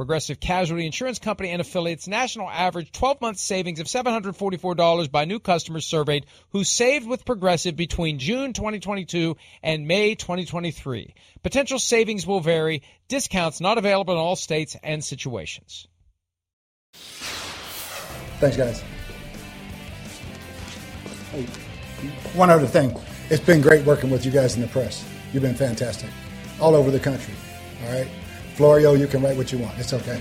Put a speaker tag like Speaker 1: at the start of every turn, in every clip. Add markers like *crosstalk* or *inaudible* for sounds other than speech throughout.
Speaker 1: Progressive Casualty Insurance Company and affiliates national average 12 month savings of $744 by new customers surveyed who saved with Progressive between June 2022 and May 2023. Potential savings will vary. Discounts not available in all states and situations.
Speaker 2: Thanks, guys. One other thing. It's been great working with you guys in the press. You've been fantastic. All over the country. All right? Florio, you can write what you want. It's okay.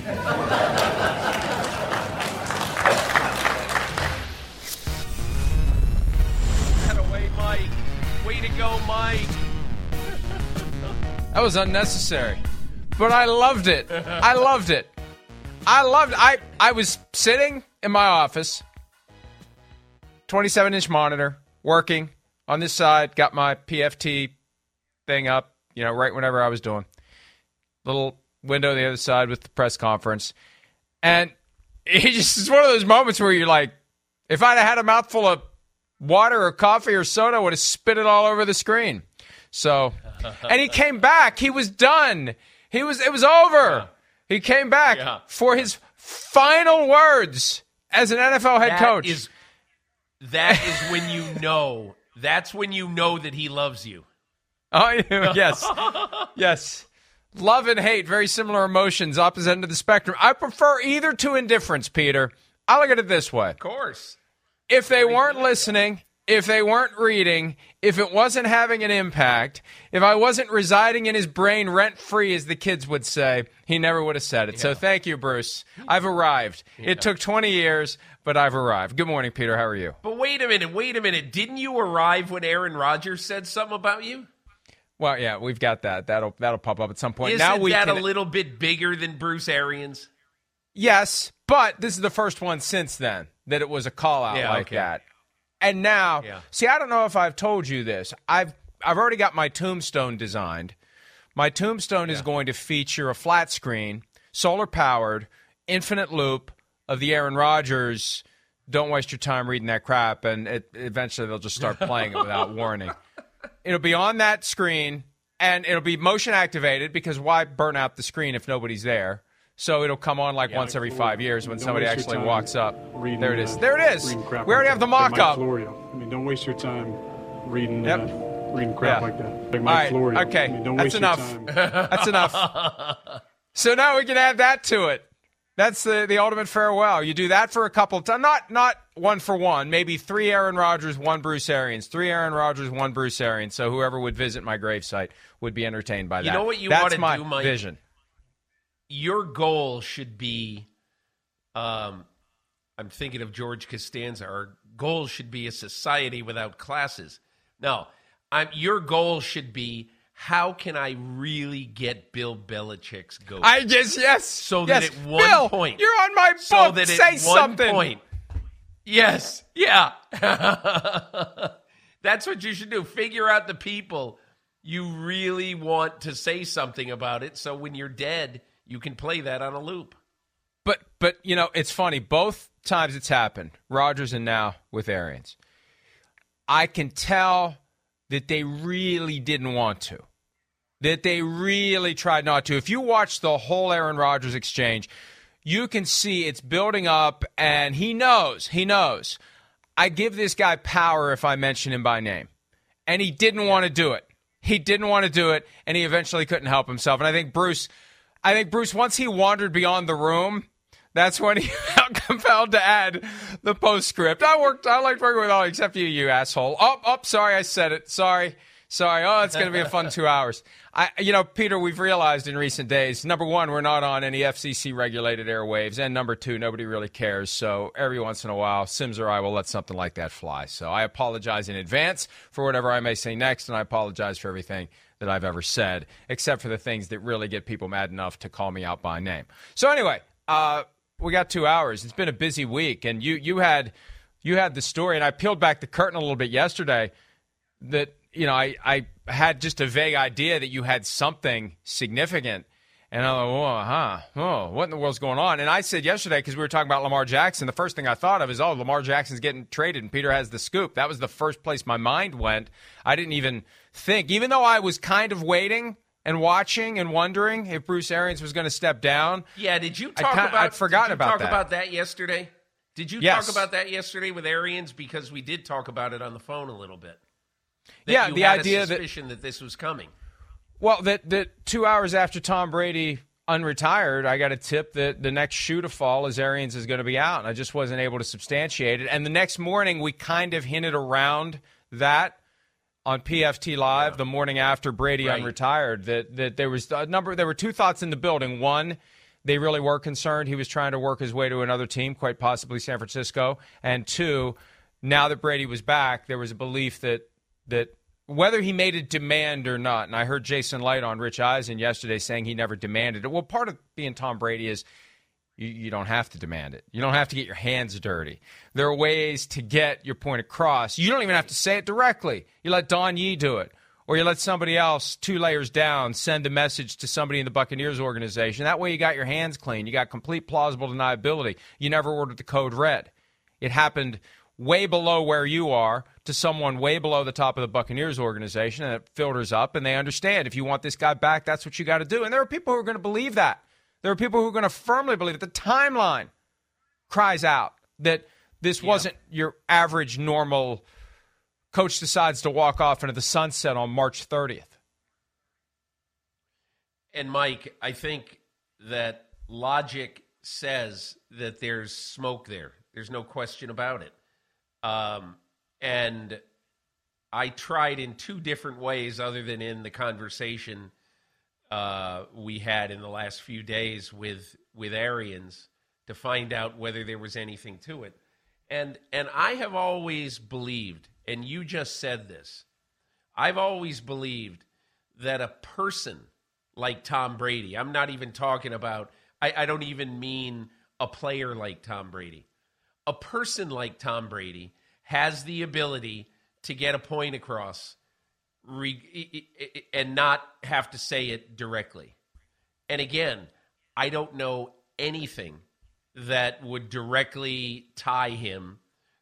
Speaker 3: Away, Mike. Way to go, Mike.
Speaker 1: That was unnecessary, but I loved it. I loved it. I loved. I I was sitting in my office, 27 inch monitor, working on this side. Got my PFT thing up. You know, right whenever I was doing. Little window on the other side with the press conference, and it *laughs* just is one of those moments where you're like, if I'd have had a mouthful of water or coffee or soda, I would have spit it all over the screen. So, *laughs* and he came back. He was done. He was. It was over. He came back
Speaker 3: Yeah.
Speaker 1: for his final words as an NFL head
Speaker 3: That
Speaker 1: coach.
Speaker 3: is- that is when you know. That's when you know that he loves you. *laughs*
Speaker 1: Oh yes, yes. Love and hate, very similar emotions, opposite end of the spectrum. I prefer either to indifference, Peter. I look at it this way:
Speaker 3: Of course.
Speaker 1: if they weren't listening, if they weren't reading, if it wasn't having an impact, if I wasn't residing in his brain rent free, as the kids would say, he never would have said it. So thank you, Bruce. I've arrived. It took 20 years, but I've arrived. Good morning, Peter. How are you?
Speaker 3: But wait a minute, wait a minute. Didn't you arrive when Aaron Rodgers said something about you?
Speaker 1: Well, yeah, we've got that. That'll that'll pop up at some point.
Speaker 3: Isn't
Speaker 1: now we
Speaker 3: that
Speaker 1: can,
Speaker 3: a little bit bigger than Bruce Arians?
Speaker 1: Yes, but this is the first one since then that it was a call out
Speaker 3: Yeah,
Speaker 1: like
Speaker 3: okay.
Speaker 1: that. And now,
Speaker 3: Yeah.
Speaker 1: see, I don't know if I've told you this. I've I've already got my tombstone designed. My tombstone is going to feature a flat screen, solar powered, infinite loop of the Aaron Rodgers. Don't waste your time reading that crap, and it, eventually they'll just start playing it without warning. *laughs* It'll be on that screen, and it'll be motion activated because why burn out the screen if nobody's there? So it'll come on like once every five years when somebody actually walks up.
Speaker 4: reading,
Speaker 1: There it is.
Speaker 4: uh,
Speaker 1: There it is. We already have the.
Speaker 4: Like
Speaker 1: mock up.
Speaker 4: Florio. I mean, don't waste your time reading
Speaker 1: Yep.
Speaker 4: uh, reading crap
Speaker 1: Yeah.
Speaker 4: like that. Like Mike
Speaker 1: right.
Speaker 4: Florio.
Speaker 1: Okay.
Speaker 4: I mean, *laughs*
Speaker 1: That's enough. That's enough. So now we can add that to it. That's the, the ultimate farewell. You do that for a couple of times, not not one for one. Maybe three Aaron Rodgers, one Bruce Arians. Three Aaron Rodgers, one Bruce Arians. So whoever would visit my gravesite would be entertained by that.
Speaker 3: You know what you wanna
Speaker 1: my
Speaker 3: do, Mike?
Speaker 1: vision.
Speaker 3: Your goal should be um I'm thinking of George Costanza. Our goal should be a society without classes. No, I'm, your goal should be how can I really get Bill Belichick's goat?
Speaker 1: I just yes.
Speaker 3: So
Speaker 1: yes.
Speaker 3: that at one
Speaker 1: Bill,
Speaker 3: point-
Speaker 1: you're on my book.
Speaker 3: so that
Speaker 1: Say
Speaker 3: at one
Speaker 1: something.
Speaker 3: point, yes, yeah, *laughs* that's what you should do. Figure out the people you really want to say something about it. So when you're dead, you can play that on a loop.
Speaker 1: But but you know, it's funny. Both times it's happened, Rodgers and now with Arians. I can tell that they really didn't want to. That they really tried not to. If you watch the whole Aaron Rodgers exchange, you can see it's building up, and he knows, he knows. I give this guy power if I mention him by name. And he didn't want to do it. He didn't want to do it, and he eventually couldn't help himself. And I think Bruce, I think Bruce, once he wandered beyond the room, that's when he *laughs* felt compelled to add the postscript. I worked, I liked working with all except you, you asshole. Oh, oh, sorry, I said it. Sorry, sorry. Oh, it's going to be a fun two *laughs* hours. I, you know, Peter, we've realized in recent days, number one, we're not on any FCC regulated airwaves, and number two, nobody really cares. So every once in a while, Sims or I will let something like that fly. So I apologize in advance for whatever I may say next, and I apologize for everything that I've ever said, except for the things that really get people mad enough to call me out by name. So anyway, uh, we got two hours. It's been a busy week, and you you had you had the story, and I peeled back the curtain a little bit yesterday. That you know, I I had just a vague idea that you had something significant. And I'm like, oh, huh, oh, what in the world's going on? And I said yesterday, because we were talking about Lamar Jackson, the first thing I thought of is, oh, Lamar Jackson's getting traded and Peter has the scoop. That was the first place my mind went. I didn't even think, even though I was kind of waiting and watching and wondering if Bruce Arians was going to step down.
Speaker 3: Yeah, did you talk
Speaker 1: kinda,
Speaker 3: about?
Speaker 1: I'd forgotten
Speaker 3: did you
Speaker 1: about
Speaker 3: talk
Speaker 1: that.
Speaker 3: about that yesterday? Did you
Speaker 1: Yes.
Speaker 3: talk about that yesterday with Arians? Because we did talk about it on the phone a little bit.
Speaker 1: Yeah, the idea
Speaker 3: a
Speaker 1: that-
Speaker 3: suspicion that this was coming.
Speaker 1: Well, that that two hours after Tom Brady unretired, I got a tip that the next shoe to fall is Arians is going to be out, and I just wasn't able to substantiate it. And the next morning, we kind of hinted around that on PFT Live the morning after Brady
Speaker 3: Right.
Speaker 1: unretired that that there was a number. There were two thoughts in the building. One. They really were concerned he was trying to work his way to another team, quite possibly San Francisco. And two, now that Brady was back, there was a belief that that whether he made a demand or not, and I heard Jason Licht on Rich Eisen yesterday saying he never demanded it. Well, part of being Tom Brady is you, you don't have to demand it. You don't have to get your hands dirty. There are ways to get your point across. You don't even have to say it directly. You let Don Yee do it. Or you let somebody else two layers down send a message to somebody in the Buccaneers organization. That way you got your hands clean. You got complete plausible deniability. You never ordered the code red. It happened way below where you are to someone way below the top of the Buccaneers organization, and it filters up, and they understand if you want this guy back, that's what you got to do. And there are people who are going to believe that. There are people who are going to firmly believe it. The timeline cries out that this wasn't your average normal coach decides to walk off into the sunset on March 30th.
Speaker 3: And Mike, I think that logic says that there's smoke there. There's no question about it. Um, and I tried in two different ways, other than in the conversation uh, we had in the last few days with with Arians, to find out whether there was anything to it. And and I have always believed, and you just said this, I've always believed that a person like Tom Brady, I'm not even talking about, I, I don't even mean a player like Tom Brady. A person like Tom Brady has the ability to get a point across re- and not have to say it directly. And again, I don't know anything that would directly tie him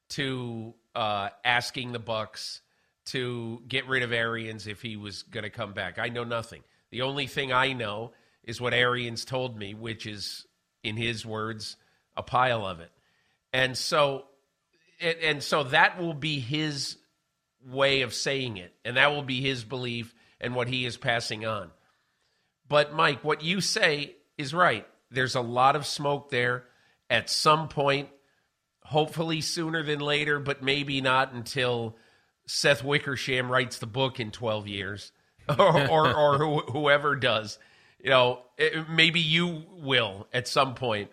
Speaker 3: to uh, asking the Bucks to get rid of Arians if he was going to come back. I know nothing. The only thing I know is what Arians told me, which is, in his words, a pile of it. And so, and, so that will be his way of saying it, and that will be his belief and what he is passing on. But Mike, what you say is right. There's a lot of smoke there. At some point, hopefully sooner than later, but maybe not until Seth Wickersham writes the book in 12 years, *laughs* or or, or who, whoever does. You know, it- maybe you will at some point,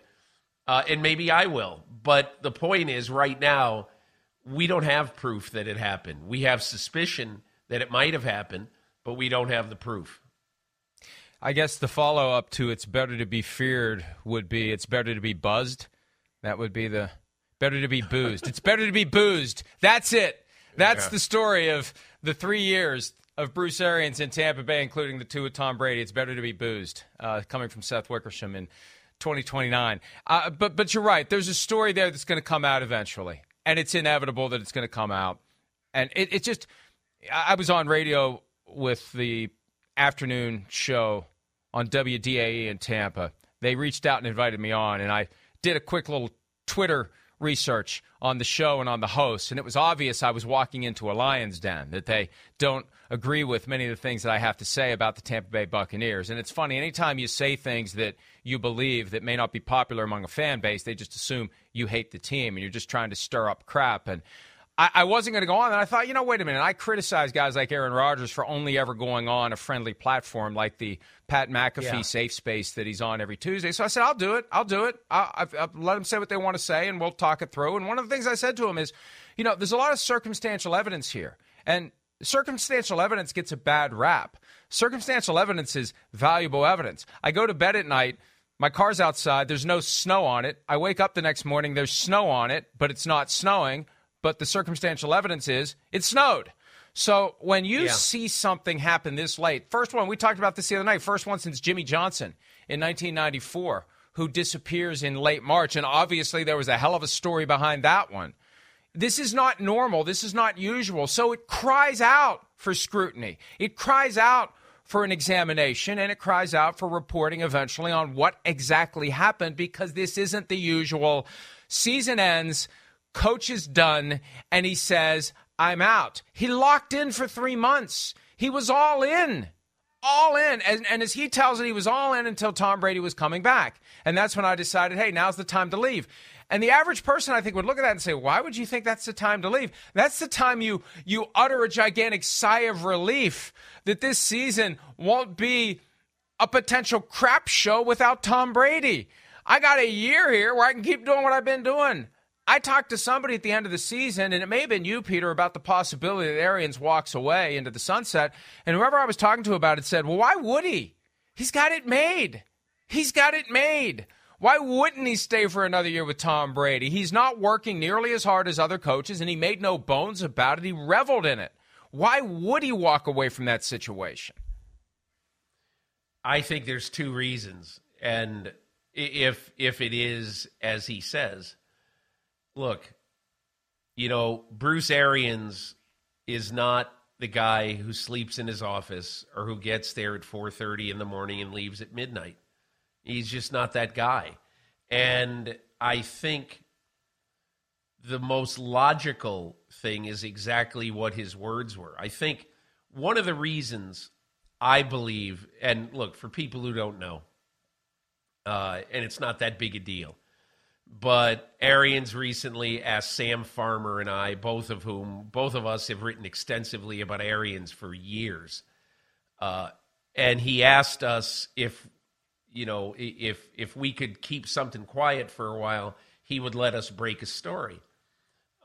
Speaker 3: uh, and maybe I will. But the point is, right now, we don't have proof that it happened. We have suspicion that it might have happened, but we don't have the proof.
Speaker 1: I guess the follow up to it's better to be feared would be it's better to be buzzed. That would be the better to be boozed. it's better to be boozed. That's it. That's the story of the three years of Bruce Arians in Tampa Bay, including the two with Tom Brady. It's better to be boozed, uh, coming from Seth Wickersham in 2029. Uh, but but you're right. There's a story there that's going to come out eventually, and it's inevitable that it's going to come out. and it, it just, I was on radio with the afternoon show on WDAE in Tampa. They reached out and invited me on, and I did a quick little Twitter research on the show and on the host, and it was obvious I was walking into a lion's den, that they don't agree with many of the things that I have to say about the Tampa Bay Buccaneers. And it's funny, anytime you say things that you believe that may not be popular among a fan base, they just assume you hate the team and you're just trying to stir up crap. And I, I wasn't going to go on. And I thought, you know, wait a minute. I criticize guys like Aaron Rodgers for only ever going on a friendly platform like the Pat McAfee yeah. safe space that he's on every Tuesday. So I said, I'll do it. I'll do it. I'll, I'll let them say what they want to say and we'll talk it through. And one of the things I said to him is, you know, there's a lot of circumstantial evidence here. And circumstantial evidence gets a bad rap. Circumstantial evidence is valuable evidence. I go to bed at night. My car's outside. There's no snow on it. I wake up the next morning. There's snow on it, but it's not snowing but the circumstantial evidence is it snowed. So when you yeah. see something happen this late, first one, we talked about this the other night, first one since Jimmy Johnson in 1994, who disappears in late March. And obviously there was a hell of a story behind that one. This is not normal. This is not usual. So it cries out for scrutiny. It cries out for an examination and it cries out for reporting eventually on what exactly happened because this isn't the usual season ends Coach is done, and he says, I'm out. He locked in for three months. He was all in. All in. And, and as he tells it, he was all in until Tom Brady was coming back. And that's when I decided, hey, now's the time to leave. And the average person, I think, would look at that and say, "Why would you think that's the time to leave?" That's the time you you utter a gigantic sigh of relief that this season won't be a potential crap show without Tom Brady. I got a year here where I can keep doing what I've been doing. I talked to somebody at the end of the season, and it may have been you, Peter, about the possibility that Arians walks away into the sunset. And whoever I was talking to about it said, Well, why would he? He's got it made. He's got it made. Why wouldn't he stay for another year with Tom Brady? He's not working nearly as hard as other coaches, and he made no bones about it. He reveled in it. Why would he walk away from that situation?
Speaker 3: I think there's two reasons. And if if it is as he says, look, you know, Bruce Arians is not the guy who sleeps in his office or who gets there at 4:30 in the morning and leaves at midnight. He's just not that guy. And I think the most logical thing is exactly what his words were. I think one of the reasons I believe, and look, for people who don't know, uh, and it's not that big a deal, but Arians recently asked Sam Farmer and I, both of whom, both of us have written extensively about Arians for years. Uh, and he asked us if, you know, if if we could keep something quiet for a while, he would let us break a story.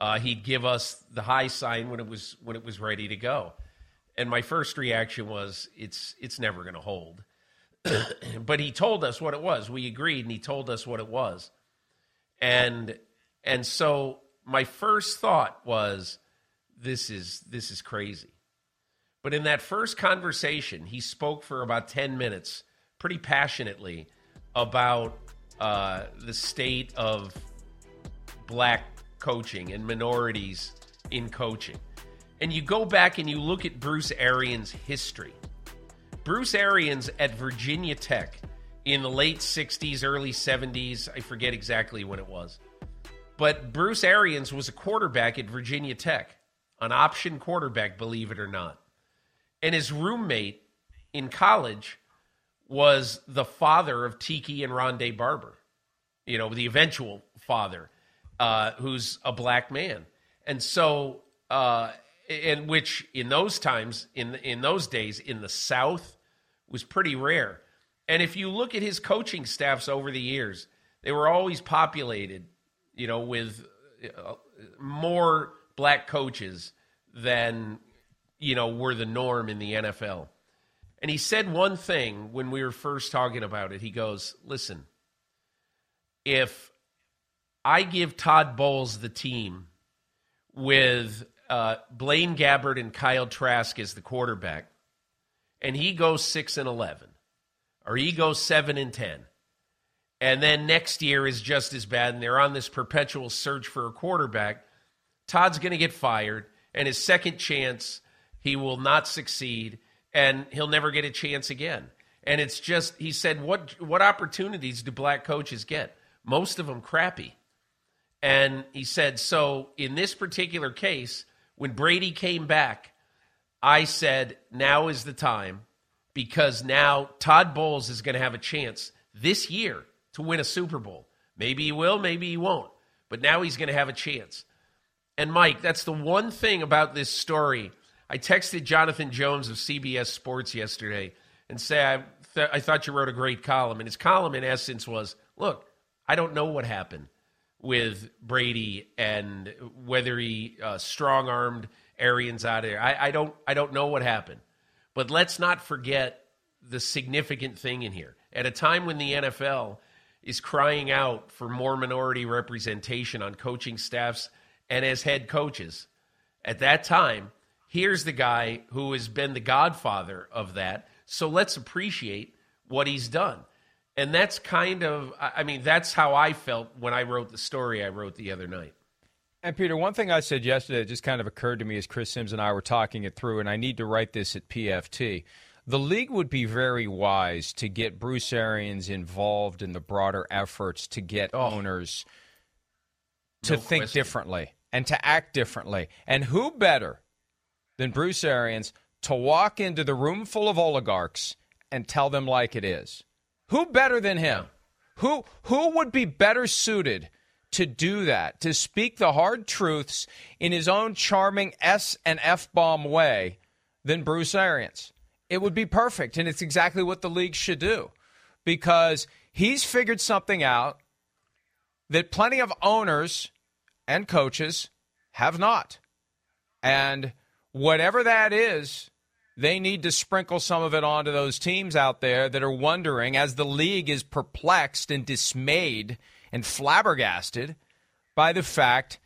Speaker 3: Uh, he'd give us the high sign when it was when it was ready to go. And my first reaction was, it's it's never going to hold. *clears throat* but he told us what it was. We agreed, and he told us what it was and and so my first thought was this is this is crazy. But in that first conversation he spoke for about 10 minutes pretty passionately about uh, the state of black coaching and minorities in coaching. And you go back and you look at bruce arians history. Bruce arians at virginia tech in the late 60s, early 70s. I forget exactly when it was. But Bruce Arians was a quarterback at Virginia Tech, an option quarterback, believe it or not. And his roommate in college was the father of Tiki and Rondé Barber, you know, the eventual father, uh, who's a black man. And so, uh, in which in those times, in in those days, in the South, was pretty rare. And if you look at his coaching staffs over the years, they were always populated, you know, with uh, more black coaches than, you know, were the norm in the NFL. And he said one thing when we were first talking about it. He goes, listen, if I give Todd Bowles the team with uh, Blaine Gabbert and Kyle Trask as the quarterback, and he goes 6 and 11, or he goes 7 and 10 and then next year is just as bad and they're on this perpetual search for a quarterback todd's going to get fired And his second chance, he will not succeed and he'll never get a chance again. And it's just he said what what opportunities do black coaches get? Most of them crappy. And he said so in this particular case when Brady came back, I said now is the time because now Todd Bowles is going to have a chance this year to win a Super Bowl. Maybe he will, maybe he won't. But now he's going to have a chance. And Mike, that's the one thing about this story. I texted Jonathan Jones of CBS Sports yesterday and said, I, th- I thought you wrote a great column. And his column, in essence, was look, I don't know what happened with Brady and whether he uh, strong armed Arians out of there. I, I, don't, I don't know what happened. But let's not forget the significant thing in here. At a time when the NFL is crying out for more minority representation on coaching staffs and as head coaches, at that time, here's the guy who has been the godfather of that. So let's appreciate what he's done. And that's kind of, I mean, that's how I felt when I wrote the story I wrote the other night.
Speaker 1: And Peter, one thing I said yesterday that just kind of occurred to me as Chris Sims and I were talking it through, and I need to write this at PFT. The league would be very wise to get Bruce Arians involved in the broader efforts to get oh, owners to no think question. differently and to act differently. And who better than Bruce Arians to walk into the room full of oligarchs and tell them like it is? Who better than him? Who who would be better suited to do that, to speak the hard truths in his own charming S and F bomb way than Bruce Arians? It would be perfect, and it's exactly what the league should do because he's figured something out that plenty of owners and coaches have not. And whatever that is, they need to sprinkle some of it onto those teams out there that are wondering, as the league is perplexed and dismayed and flabbergasted by the fact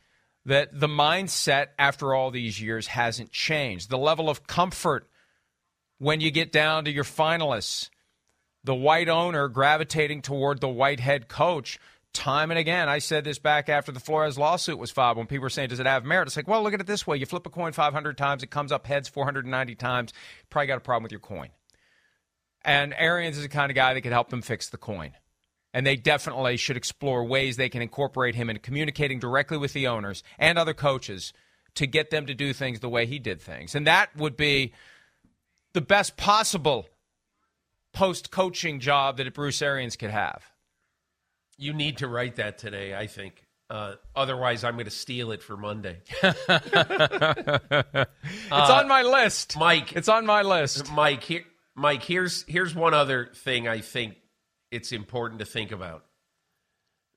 Speaker 1: that the mindset after all these years hasn't changed. The level of comfort when you get down to your finalists, the white owner gravitating toward the white head coach time and again. I said this back after the Flores lawsuit was filed when people were saying, does it have merit? It's like, well, look at it this way. You flip a coin 500 times, it comes up heads 490 times. Probably got a problem with your coin. And Arians is the kind of guy that could help them fix the coin. And they definitely should explore ways they can incorporate him in communicating directly with the owners and other coaches to get them to do things the way he did things. And that would be the best possible post coaching job that Bruce Arians could have.
Speaker 3: You need to write that today, I think. Uh, otherwise, I'm going to steal it for Monday. *laughs*
Speaker 1: it's uh, on my list,
Speaker 3: Mike.
Speaker 1: It's on my list,
Speaker 3: Mike. Here, Mike. Here's here's one other thing I think it's important to think about.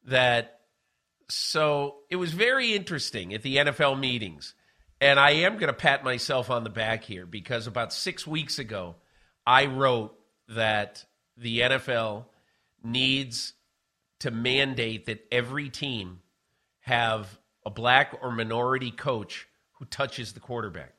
Speaker 3: That so it was very interesting at the NFL meetings, and I am going to pat myself on the back here because about six weeks ago, I wrote that the NFL needs to mandate that every team have a black or minority coach who touches the quarterback,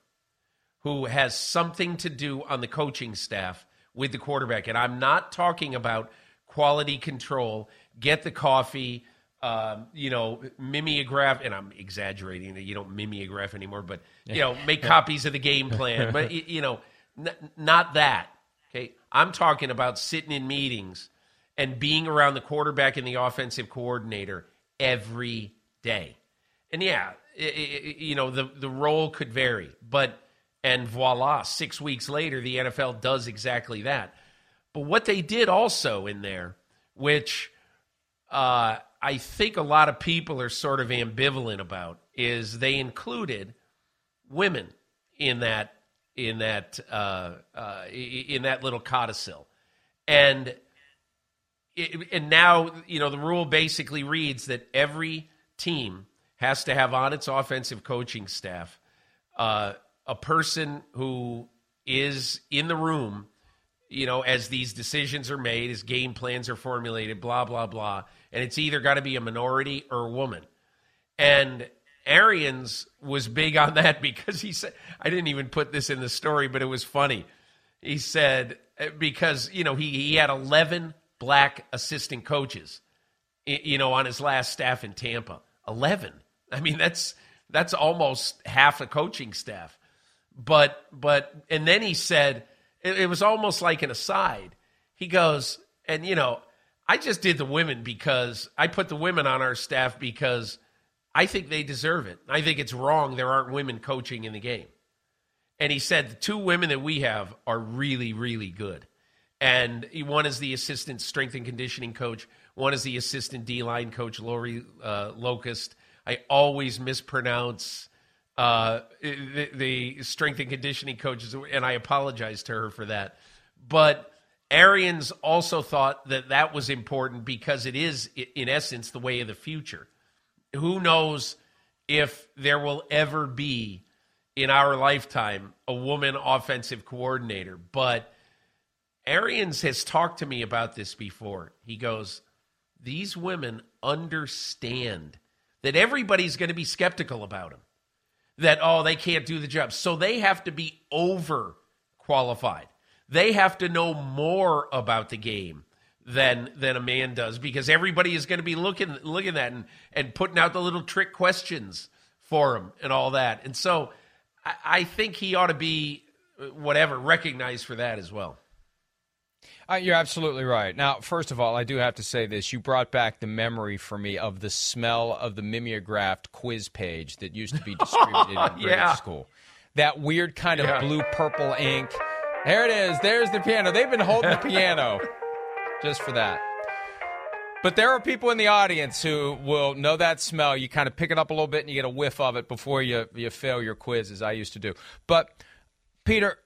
Speaker 3: who has something to do on the coaching staff with the quarterback. And I'm not talking about quality control, get the coffee, um, you know, mimeograph, and I'm exaggerating that you don't mimeograph anymore, but, you know, make copies of the game plan. But, you know, n- not that. Okay. I'm talking about sitting in meetings and being around the quarterback and the offensive coordinator every day. And yeah, it, it, you know, the, the role could vary, but, and voila, six weeks later, the NFL does exactly that. But what they did also in there, which uh, I think a lot of people are sort of ambivalent about, is they included women in that in that uh, uh, in that little codicil, and it, and now you know the rule basically reads that every team has to have on its offensive coaching staff uh, a person who is in the room, you know, as these decisions are made, as game plans are formulated, blah blah blah, and it's either got to be a minority or a woman, and. Arians was big on that *laughs* because he said, I didn't even put this in the story, but it was funny. He said, eh, because, you know, he, he had 11 black assistant coaches, you know, on his last staff in Tampa. 11. I mean, that's That's almost half a coaching staff. But but and then he said it, it was almost like an aside. He goes, and you know, I just did the women because I put the women on our staff because I think they deserve it. I think it's wrong there aren't women coaching in the game. And he said the two women that we have are really, really good. And one is the assistant strength and conditioning coach. One is the assistant D line coach, Lori uh, Locust. I always mispronounce uh, the, the, strength and conditioning coaches, and I apologize to her for that. But Arians also thought that that was important because it is, in essence, the way of the future. Who knows if there will ever be in our lifetime a woman offensive coordinator? But Arians has talked to me about this before. He goes, These women understand that everybody's going to be skeptical about them, that, oh, they can't do the job. So they have to be over qualified. They have to know more about the game than than a man does because everybody is going to be looking looking at and, and putting out the little trick questions for him and all that. And so I, I think he ought to be uh, whatever recognized for that as well.
Speaker 1: Uh, you're absolutely right. Now, first of all, I do have to say this. You brought back the memory for me of the smell of the mimeographed quiz page that used to be *laughs* distributed in grade yeah. school. That weird kind of yeah. blue purple ink. There it is. There's the piano. They've been holding the piano *laughs* just for that. But there are people in the audience who will know that smell. You kind of pick it up a little bit and you get a whiff of it before you, you fail your quiz, as I used to do. But, Peter,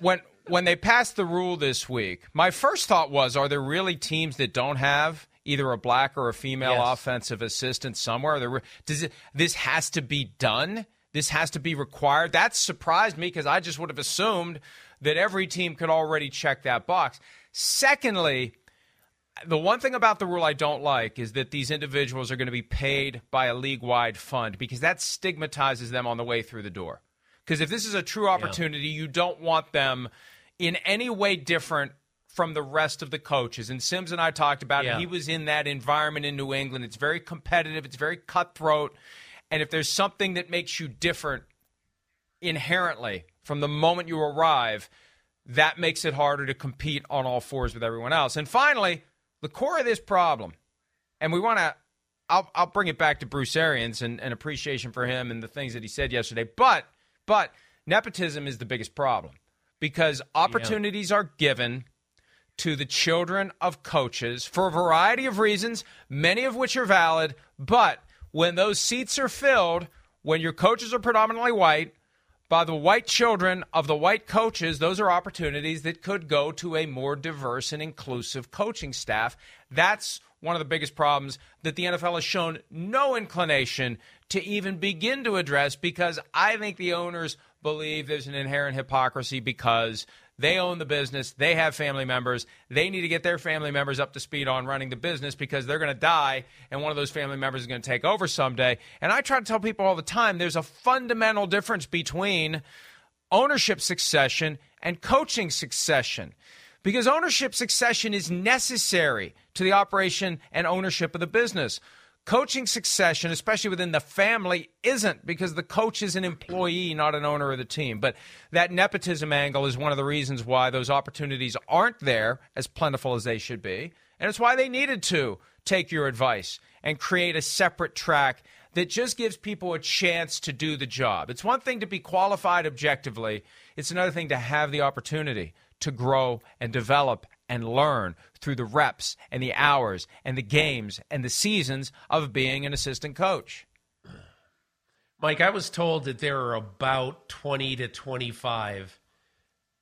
Speaker 1: when when they passed the rule this week, my first thought was, are there really teams that don't have either a black or a female yes. offensive assistant somewhere? There, does it, this has to be done? This has to be required? That surprised me because I just would have assumed that every team could already check that box. Secondly, the one thing about the rule I don't like is that these individuals are going to be paid by a league wide fund because that stigmatizes them on the way through the door. Because if this is a true opportunity, yeah. you don't want them in any way different from the rest of the coaches. And Sims and I talked about yeah. it. He was in that environment in New England. It's very competitive, it's very cutthroat. And if there's something that makes you different inherently from the moment you arrive, that makes it harder to compete on all fours with everyone else. And finally, the core of this problem, and we want to, I'll, I'll bring it back to Bruce Arians and, and appreciation for him and the things that he said yesterday. But, but nepotism is the biggest problem because opportunities yeah. are given to the children of coaches for a variety of reasons, many of which are valid. But when those seats are filled, when your coaches are predominantly white, by the white children of the white coaches, those are opportunities that could go to a more diverse and inclusive coaching staff. That's one of the biggest problems that the NFL has shown no inclination to even begin to address because I think the owners believe there's an inherent hypocrisy because they own the business, they have family members, they need to get their family members up to speed on running the business because they're going to die and one of those family members is going to take over someday. And I try to tell people all the time there's a fundamental difference between ownership succession and coaching succession because ownership succession is necessary to the operation and ownership of the business. Coaching succession, especially within the family, isn't because the coach is an employee, not an owner of the team. But that nepotism angle is one of the reasons why those opportunities aren't there as plentiful as they should be. And it's why they needed to take your advice and create a separate track that just gives people a chance to do the job. It's one thing to be qualified objectively, it's another thing to have the opportunity to grow and develop and learn through the reps and the hours and the games and the seasons of being an assistant coach.
Speaker 3: Mike, I was told that there are about 20 to 25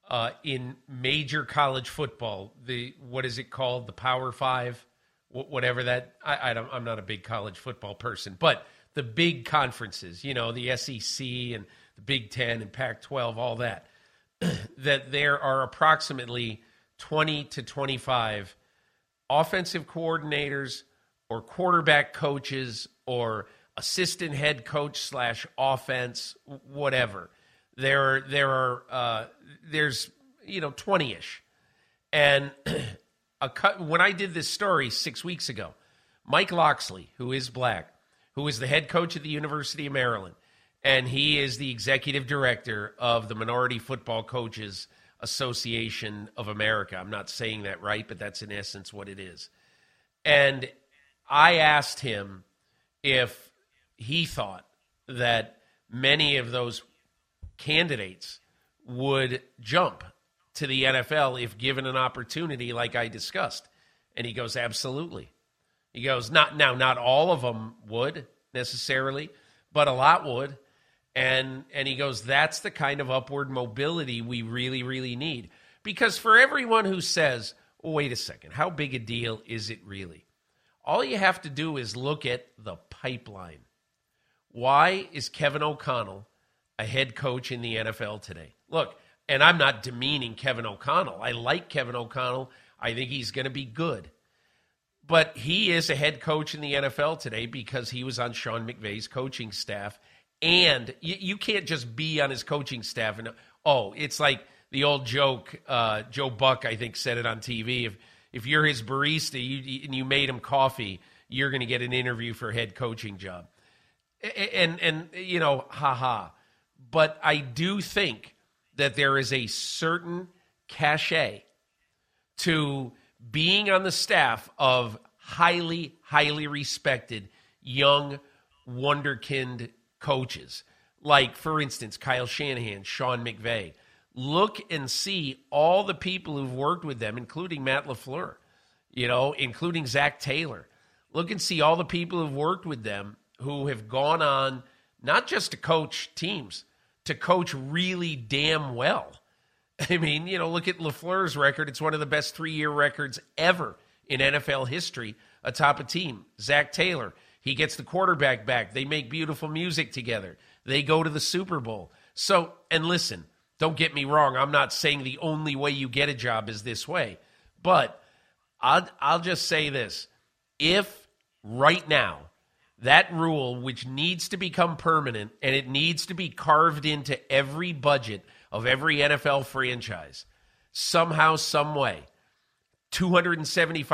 Speaker 3: uh, in major college football. The what is it called? The Power Five, whatever that. I, I don't, I'm not a big college football person, but the big conferences, you know, the SEC and the Big Ten and Pac-12, all that. *clears throat* that there are approximately 20 to 25 offensive coordinators or quarterback coaches or assistant head coach slash offense, whatever. There, there are uh, there's you know 20ish, and *clears throat* a cut, when I did this story six weeks ago, Mike Locksley, who is black, who is the head coach at the University of Maryland, and he is the executive director of the Minority Football Coaches Association of America. I'm not saying that right, but that's in essence what it is. And I asked him if he thought that many of those candidates would jump to the NFL if given an opportunity like I discussed. And he goes, absolutely. He goes, not now, not all of them would necessarily, but a lot would. And and he goes, that's the kind of upward mobility we really, really need. Because for everyone who says, oh, wait a second, how big a deal is it really? All you have to do is look at the pipeline. Why is Kevin O'Connell a head coach in the NFL today? Look, and I'm not demeaning Kevin O'Connell. I like Kevin O'Connell. I think he's going to be good. But he is a head coach in the NFL today because he was on Sean McVay's coaching staff. And you, you can't just be on his coaching staff and, oh, it's like the old joke. Uh, Joe Buck, I think, said it on TV. If, if you're his barista you, and you made him coffee, you're going to get an interview for a head coaching job. And, and, you know, haha. But I do think that there is a certain cachet to being on the staff of highly, highly respected young wonderkind coaches. Like, for instance, Kyle Shanahan, Sean McVay. Look and see all the people who've worked with them, including Matt LaFleur, you know, including Zac Taylor. Look and see all the people who've worked with them who have gone on not just to coach teams, to coach really damn well. *laughs* I mean, you know, look at LaFleur's record. It's one of the best three year records ever in NFL history atop a team. Zac Taylor, he gets the quarterback back. They make beautiful music together. They go to the Super Bowl. So, and listen, don't get me wrong. I'm not saying the only way you get a job is this way, but I'll, I'll just say this. If right now that rule, which needs to become permanent and it needs to be carved into every budget of every NFL franchise, somehow, some way, $275,000,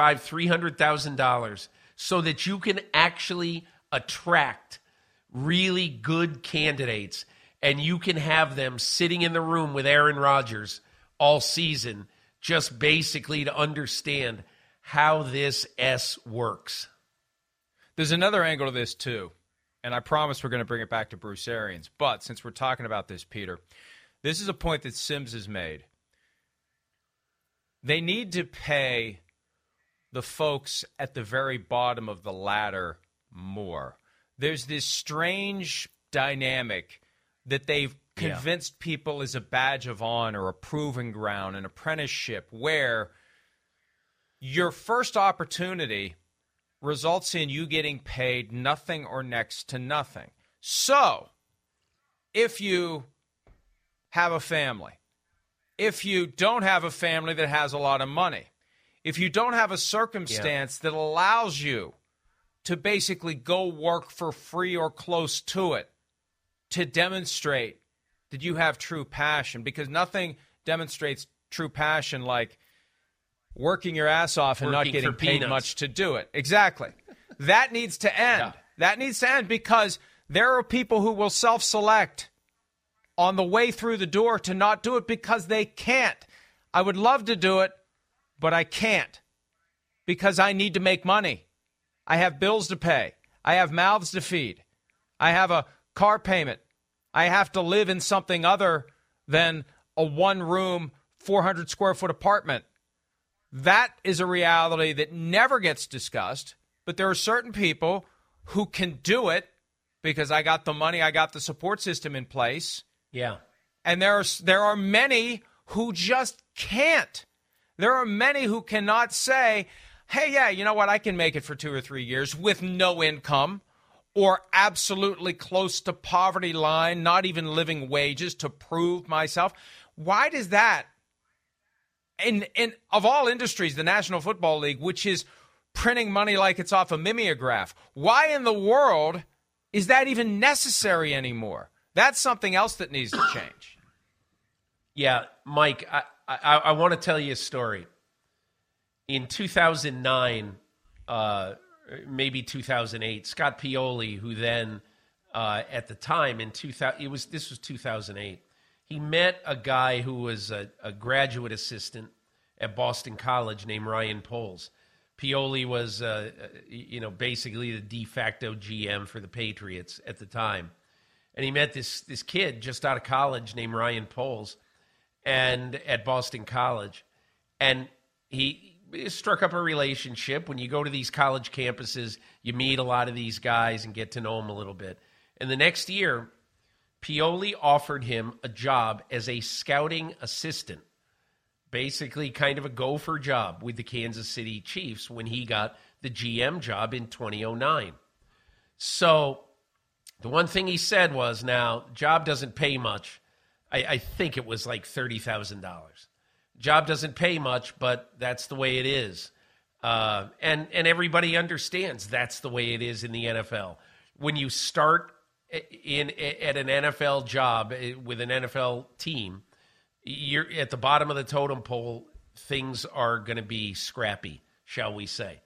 Speaker 3: $300,000, so that you can actually attract really good candidates and you can have them sitting in the room with Aaron Rodgers all season, just basically to understand how this S works.
Speaker 1: There's another angle to this too, and I promise we're going to bring it back to Bruce Arians. But since we're talking about this, Peter, this is a point that Sims has made. They need to pay the folks at the very bottom of the ladder more. There's this strange dynamic that they've convinced yeah. people is a badge of honor, a proving ground, an apprenticeship, where your first opportunity results in you getting paid nothing or next to nothing. So, if you have a family, if you don't have a family that has a lot of money, if you don't have a circumstance yeah. that allows you to basically go work for free or close to it to demonstrate that you have true passion, because nothing demonstrates true passion like working your ass off and
Speaker 3: working
Speaker 1: not getting paid
Speaker 3: peanuts.
Speaker 1: much to do it. Exactly. that needs to end. Yeah. That needs to end because there are people who will self select on the way through the door to not do it because they can't. I would love to do it, but I can't because I need to make money. I have bills to pay. I have mouths to feed. I have a car payment. I have to live in something other than a one room, 400 square foot apartment. That is a reality that never gets discussed, but there are certain people who can do it because I got the money, I got the support system in place.
Speaker 3: Yeah.
Speaker 1: And there are there are many who just can't. There are many who cannot say, "Hey, yeah, you know what? I can make it for 2 or 3 years with no income." or absolutely close to poverty line, not even living wages to prove myself. Why does that in in of all industries, the National Football League, which is printing money like it's off a mimeograph. Why in the world is that even necessary anymore? That's something else that needs to change.
Speaker 3: Yeah, Mike, I, I, I want to tell you a story. In 2009, uh, maybe 2008, Scott Pioli, who then uh, at the time in 2000. It was this was 2008. He met a guy who was a, a graduate assistant at Boston College named Ryan Poles. Pioli was, uh, you know, basically the de facto GM for the Patriots at the time, and he met this this kid just out of college named Ryan Poles, and at Boston College, and he struck up a relationship. When you go to these college campuses, you meet a lot of these guys and get to know them a little bit. And the next year, Pioli offered him a job as a scouting assistant, basically kind of a gopher job with the Kansas City Chiefs when he got the GM job in 2009. So the one thing he said was, now, job doesn't pay much. I, I think it was like $30,000. Job doesn't pay much, but that's the way it is. Uh, and, and everybody understands that's the way it is in the NFL. When you start in at an NFL job with an NFL team, you're at the bottom of the totem pole. Things are going to be scrappy, shall we say?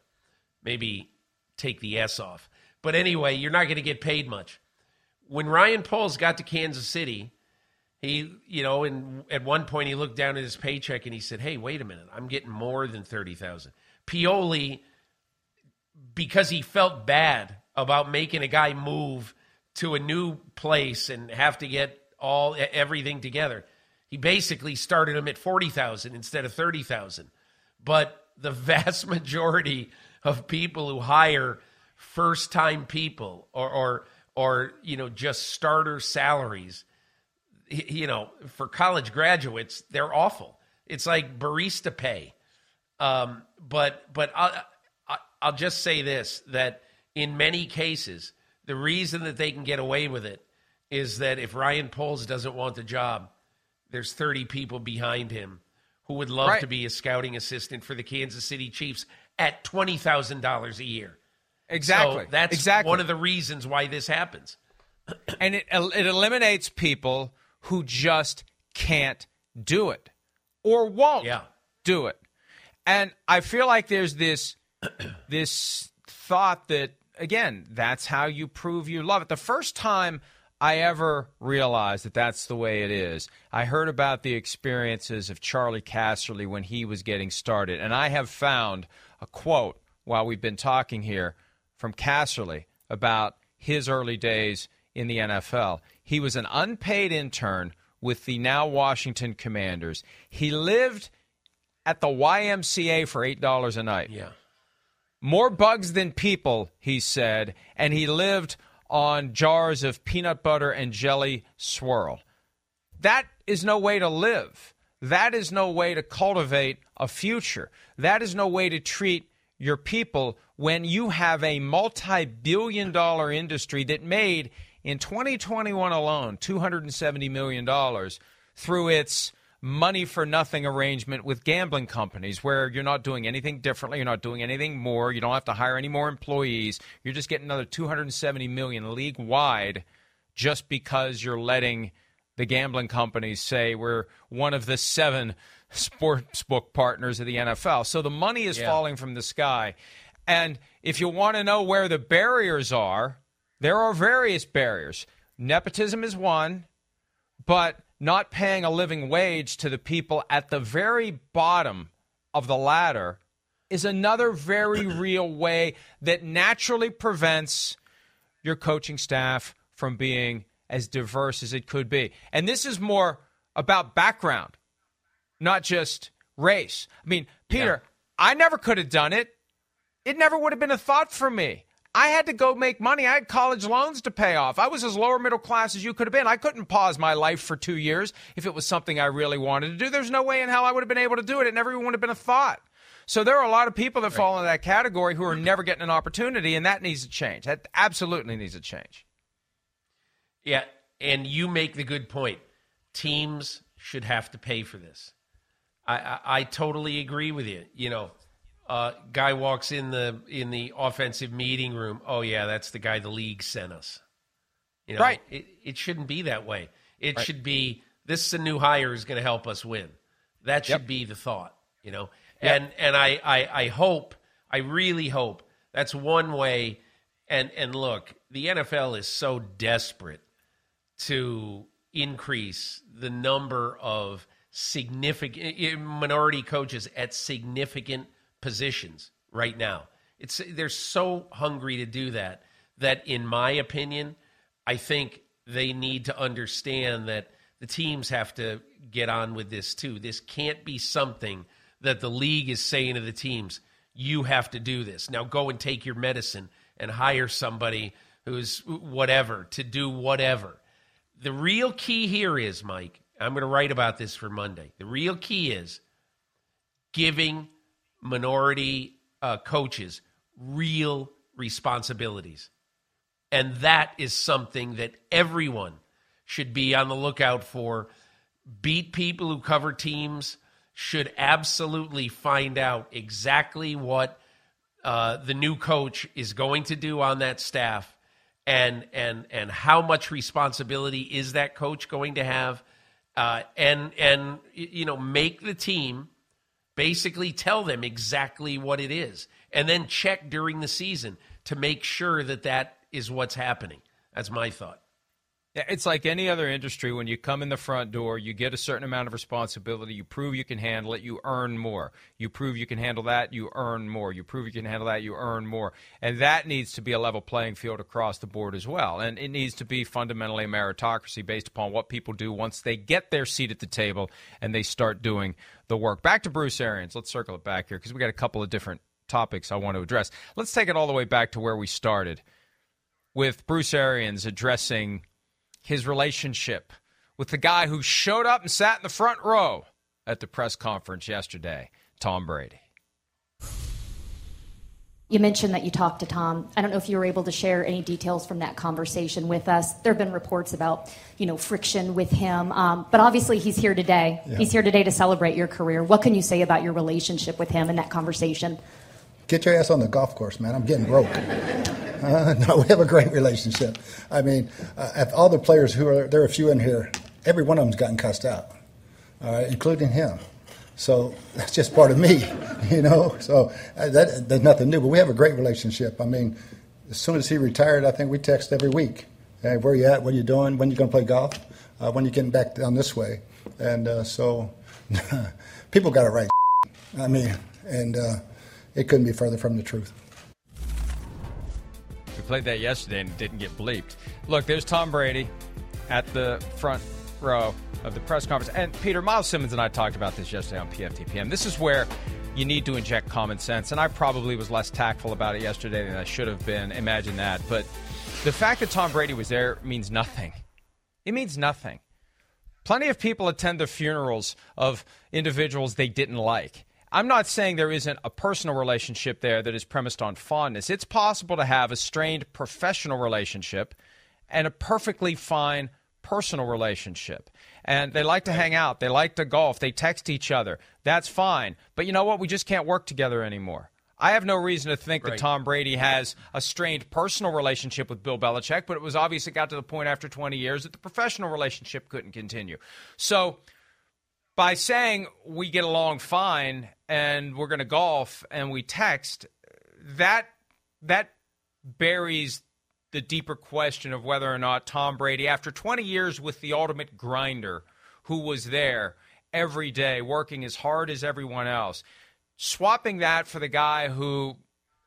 Speaker 3: Maybe take the S off. But anyway, you're not going to get paid much. When Ryan Poles got to Kansas City, he, you know, and at one point he looked down at his paycheck and he said, "Hey, wait a minute, I'm getting more than thirty thousand. Pioli, because he felt bad about making a guy move to a new place and have to get all everything together. He basically started him at 40,000 instead of 30,000. But the *laughs* vast majority of people who hire first-time people or or or you know just starter salaries you know for college graduates they're awful. It's like barista pay. Um, but but I'll, I'll just say this that in many cases the reason that they can get away with it is that if Ryan Poles doesn't want the job, there's 30 people behind him who would love
Speaker 1: right.
Speaker 3: to be a scouting assistant for the Kansas City Chiefs at $20,000 a year.
Speaker 1: Exactly.
Speaker 3: So that's
Speaker 1: exactly.
Speaker 3: one of the reasons why this happens.
Speaker 1: and it, it eliminates people who just can't do it or won't
Speaker 3: yeah.
Speaker 1: do it. And I feel like there's this *clears throat* this thought that again, that's how you prove you love it. The first time I ever realized that that's the way it is, I heard about the experiences of Charlie Casserly when he was getting started. And I have found a quote while we've been talking here from Casserly about his early days in the NFL. He was an unpaid intern with the now Washington Commanders. He lived at the YMCA for $8 a night.
Speaker 3: Yeah.
Speaker 1: More bugs than people, he said, and he lived on jars of peanut butter and jelly swirl. That is no way to live. That is no way to cultivate a future. That is no way to treat your people when you have a multi billion dollar industry that made in 2021 alone $270 million through its money for nothing arrangement with gambling companies where you're not doing anything differently, you're not doing anything more, you don't have to hire any more employees. You're just getting another 270 million league wide just because you're letting the gambling companies say we're one of the seven sportsbook partners of the NFL. So the money is yeah. falling from the sky. And if you want to know where the barriers are, there are various barriers. Nepotism is one, but not paying a living wage to the people at the very bottom of the ladder is another very *clears throat* real way that naturally prevents your coaching staff from being as diverse as it could be. And this is more about background, not just race. I mean, Peter, yeah. I never could have done it. It never would have been a thought for me. I had to go make money. I had college loans to pay off. I was as lower middle class as you could have been. I couldn't pause my life for two years if it was something I really wanted to do. There's no way in hell I would have been able to do it. It never would have been a thought. So there are a lot of people that right. fall into that category who are never getting an opportunity, and that needs to change. That absolutely needs to change.
Speaker 3: Yeah, and you make the good point. Teams should have to pay for this. I, I, I totally agree with you. You know, uh, guy walks in the in the offensive meeting room. Oh yeah, that's the guy the league sent us. You know,
Speaker 1: right.
Speaker 3: It, it shouldn't be that way. It
Speaker 1: right.
Speaker 3: should be this is a new hire is going to help us win. That should
Speaker 1: yep.
Speaker 3: be the thought. You know,
Speaker 1: yep.
Speaker 3: and and I, I I hope I really hope that's one way. And and look, the NFL is so desperate to increase the number of significant minority coaches at significant positions right now. It's they're so hungry to do that that in my opinion, I think they need to understand that the teams have to get on with this too. This can't be something that the league is saying to the teams, you have to do this. Now go and take your medicine and hire somebody who's whatever to do whatever. The real key here is, Mike, I'm going to write about this for Monday. The real key is giving minority uh, coaches real responsibilities. And that is something that everyone should be on the lookout for. Beat people who cover teams should absolutely find out exactly what uh, the new coach is going to do on that staff and and and how much responsibility is that coach going to have uh, and and you know make the team basically tell them exactly what it is and then check during the season to make sure that that is what's happening. That's my thought
Speaker 1: it's like any other industry. When you come in the front door, you get a certain amount of responsibility. You prove you can handle it, you earn more. You prove you can handle that, you earn more. You prove you can handle that, you earn more. And that needs to be a level playing field across the board as well. And it needs to be fundamentally a meritocracy based upon what people do once they get their seat at the table and they start doing the work. Back to Bruce Arians. Let's circle it back here because we got a couple of different topics I want to address. Let's take it all the way back to where we started with Bruce Arians addressing his relationship with the guy who showed up and sat in the front row at the press conference yesterday, Tom Brady.
Speaker 5: You mentioned that you talked to Tom. I don't know if you were able to share any details from that conversation with us. There have been reports about, you know, friction with him, um, but obviously he's here today. Yeah. He's here today to celebrate your career. What can you say about your relationship with him and that conversation?
Speaker 2: Get your ass on the golf course, man. I'm getting broke. *laughs* Uh, *laughs* no, we have a great relationship. I mean, uh, all the players who are there are a few in here, every one of them's gotten cussed out, uh, including him. So *laughs* that's just part of me, *laughs* you know. So uh, that, nothing new, but we have a great relationship. I mean, as soon as he retired, I think we text every week. Hey, where you at? What are you doing? When are you going to play golf? Uh, when you getting back down this way? And uh, so people got it right. I mean, and it couldn't be further from the truth.
Speaker 1: We played that yesterday and it didn't get bleeped. Look, there's Tom Brady at the front row of the press conference. And Peter, Myles Simmons and I talked about this yesterday on PFTPM. This is where you need to inject common sense. And I probably was less tactful about it yesterday than I should have been. Imagine that. But the fact that Tom Brady was there means nothing. It means nothing. Plenty of people attend the funerals of individuals they didn't like. I'm not saying there isn't a personal relationship there that is premised on fondness. It's possible to have a strained professional relationship and a perfectly fine personal relationship. And they like to hang out, they like to golf, they text each other. That's fine. But you know what? We just can't work together anymore. I have no reason to think right. that Tom Brady has a strained personal relationship with Bill Belichick, but it was obvious it got to the point after 20 years that the professional relationship couldn't continue. So, by saying we get along fine and we're going to golf and we text, that that buries the deeper question of whether or not Tom Brady, after 20 years with the ultimate grinder, who was there every day working as hard as everyone else, swapping that for the guy who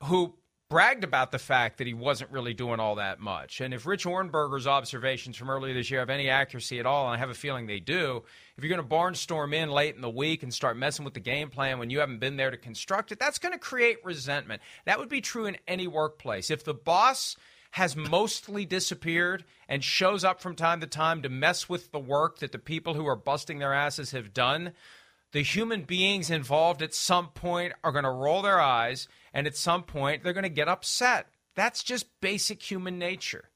Speaker 1: who bragged about the fact that he wasn't really doing all that much. And if Rich Ohrnberger's observations from earlier this year have any accuracy at all, and I have a feeling they do, if you're going to barnstorm in late in the week and start messing with the game plan when you haven't been there to construct it, that's going to create resentment. That would be true in any workplace. If the boss has mostly disappeared and shows up from time to time to mess with the work that the people who are busting their asses have done, the human beings involved at some point are going to roll their eyes and at some point they're going to get upset. That's just basic human nature.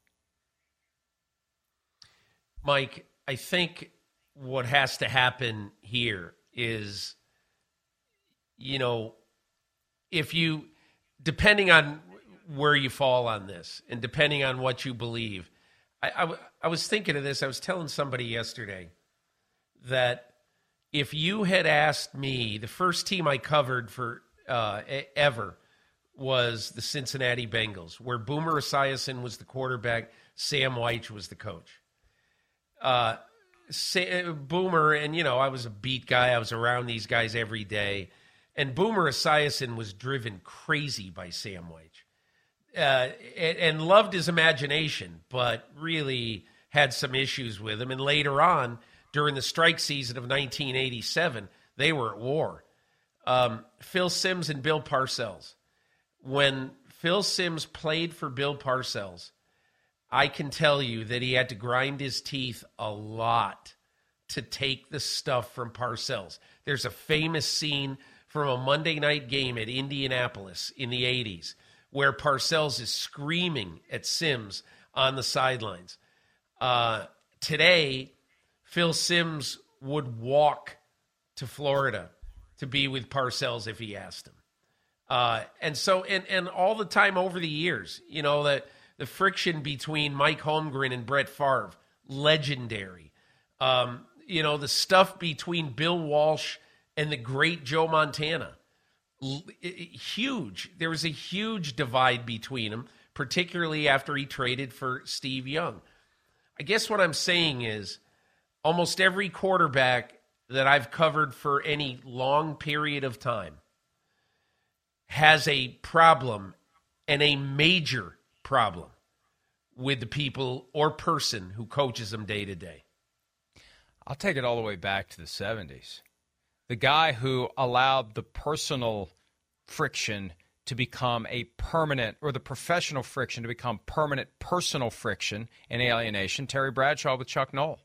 Speaker 3: Mike, I think what has to happen here is, you know, if you, depending on where you fall on this and depending on what you believe, I, I, I was thinking of this. I was telling somebody yesterday that if you had asked me, the first team I covered for uh, ever was the Cincinnati Bengals, where Boomer Esiason was the quarterback, Sam Wyche was the coach. Uh, Boomer, and you know, I was a beat guy. I was around these guys every day. And Boomer Esiason was driven crazy by Sam Wyche. Uh, and, and loved his imagination, but really had some issues with him. And later on, during the strike season of 1987, they were at war. Um, Phil Simms and Bill Parcells. When Phil Simms played for Bill Parcells, I can tell you that he had to grind his teeth a lot to take the stuff from Parcells. There's a famous scene from a Monday night game at Indianapolis in the 80s where Parcells is screaming at Simms on the sidelines. Uh, today, Phil Simms would walk to Florida to be with Parcells if he asked him. Uh, and so, and, and all the time over the years, you know, that the friction between Mike Holmgren and Brett Favre, legendary. Um, you know, the stuff between Bill Walsh and the great Joe Montana, L- huge. There was a huge divide between them, particularly after he traded for Steve Young. I guess what I'm saying is almost every quarterback that I've covered for any long period of time has a problem and a major problem with the people or person who coaches them day to day.
Speaker 1: I'll take it all the way back to the 70s. The guy who allowed the personal friction to become a permanent, or the professional friction to become permanent personal friction and alienation, Terry Bradshaw with Chuck Noll.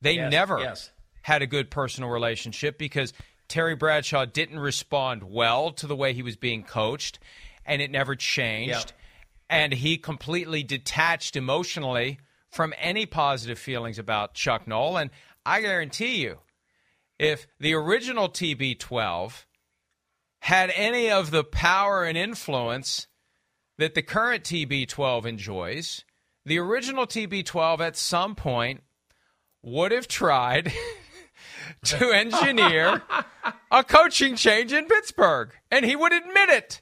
Speaker 1: They
Speaker 3: Yes,
Speaker 1: never
Speaker 3: yes.
Speaker 1: had a good personal relationship because Terry Bradshaw didn't respond well to the way he was being coached, and it never changed. And he completely detached emotionally from any positive feelings about Chuck Noll. And I guarantee you, if the original TB12 had any of the power and influence that the current TB12 enjoys, the original TB12 at some point would have tried *laughs* *laughs* to engineer a coaching change in Pittsburgh, and he would admit it.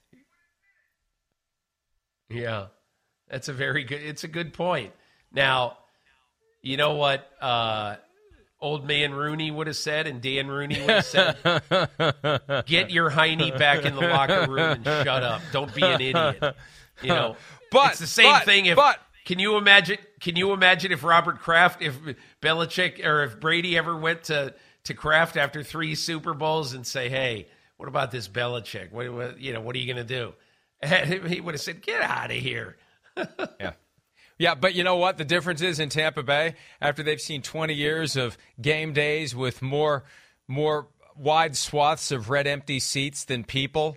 Speaker 3: Yeah, that's a very good. It's a good point. Now, you know what uh, old man Rooney would have said, and Dan Rooney would have said, *laughs* "Get your hiney back in the locker room and shut up. Don't be an idiot." You know,
Speaker 1: But-
Speaker 3: it's the same
Speaker 1: but-
Speaker 3: thing. If
Speaker 1: but-
Speaker 3: can you imagine? Can you imagine if Robert Kraft, if Belichick, or if Brady ever went to to Kraft after three Super Bowls and say, "Hey, what about this Belichick? What, what you know? What are you going to do?" *laughs* And he would have said, "Get out of here." *laughs*
Speaker 1: Yeah. Yeah, but you know what? The difference is in Tampa Bay, after they've seen 20 years of game days with more more wide swaths of red empty seats than people,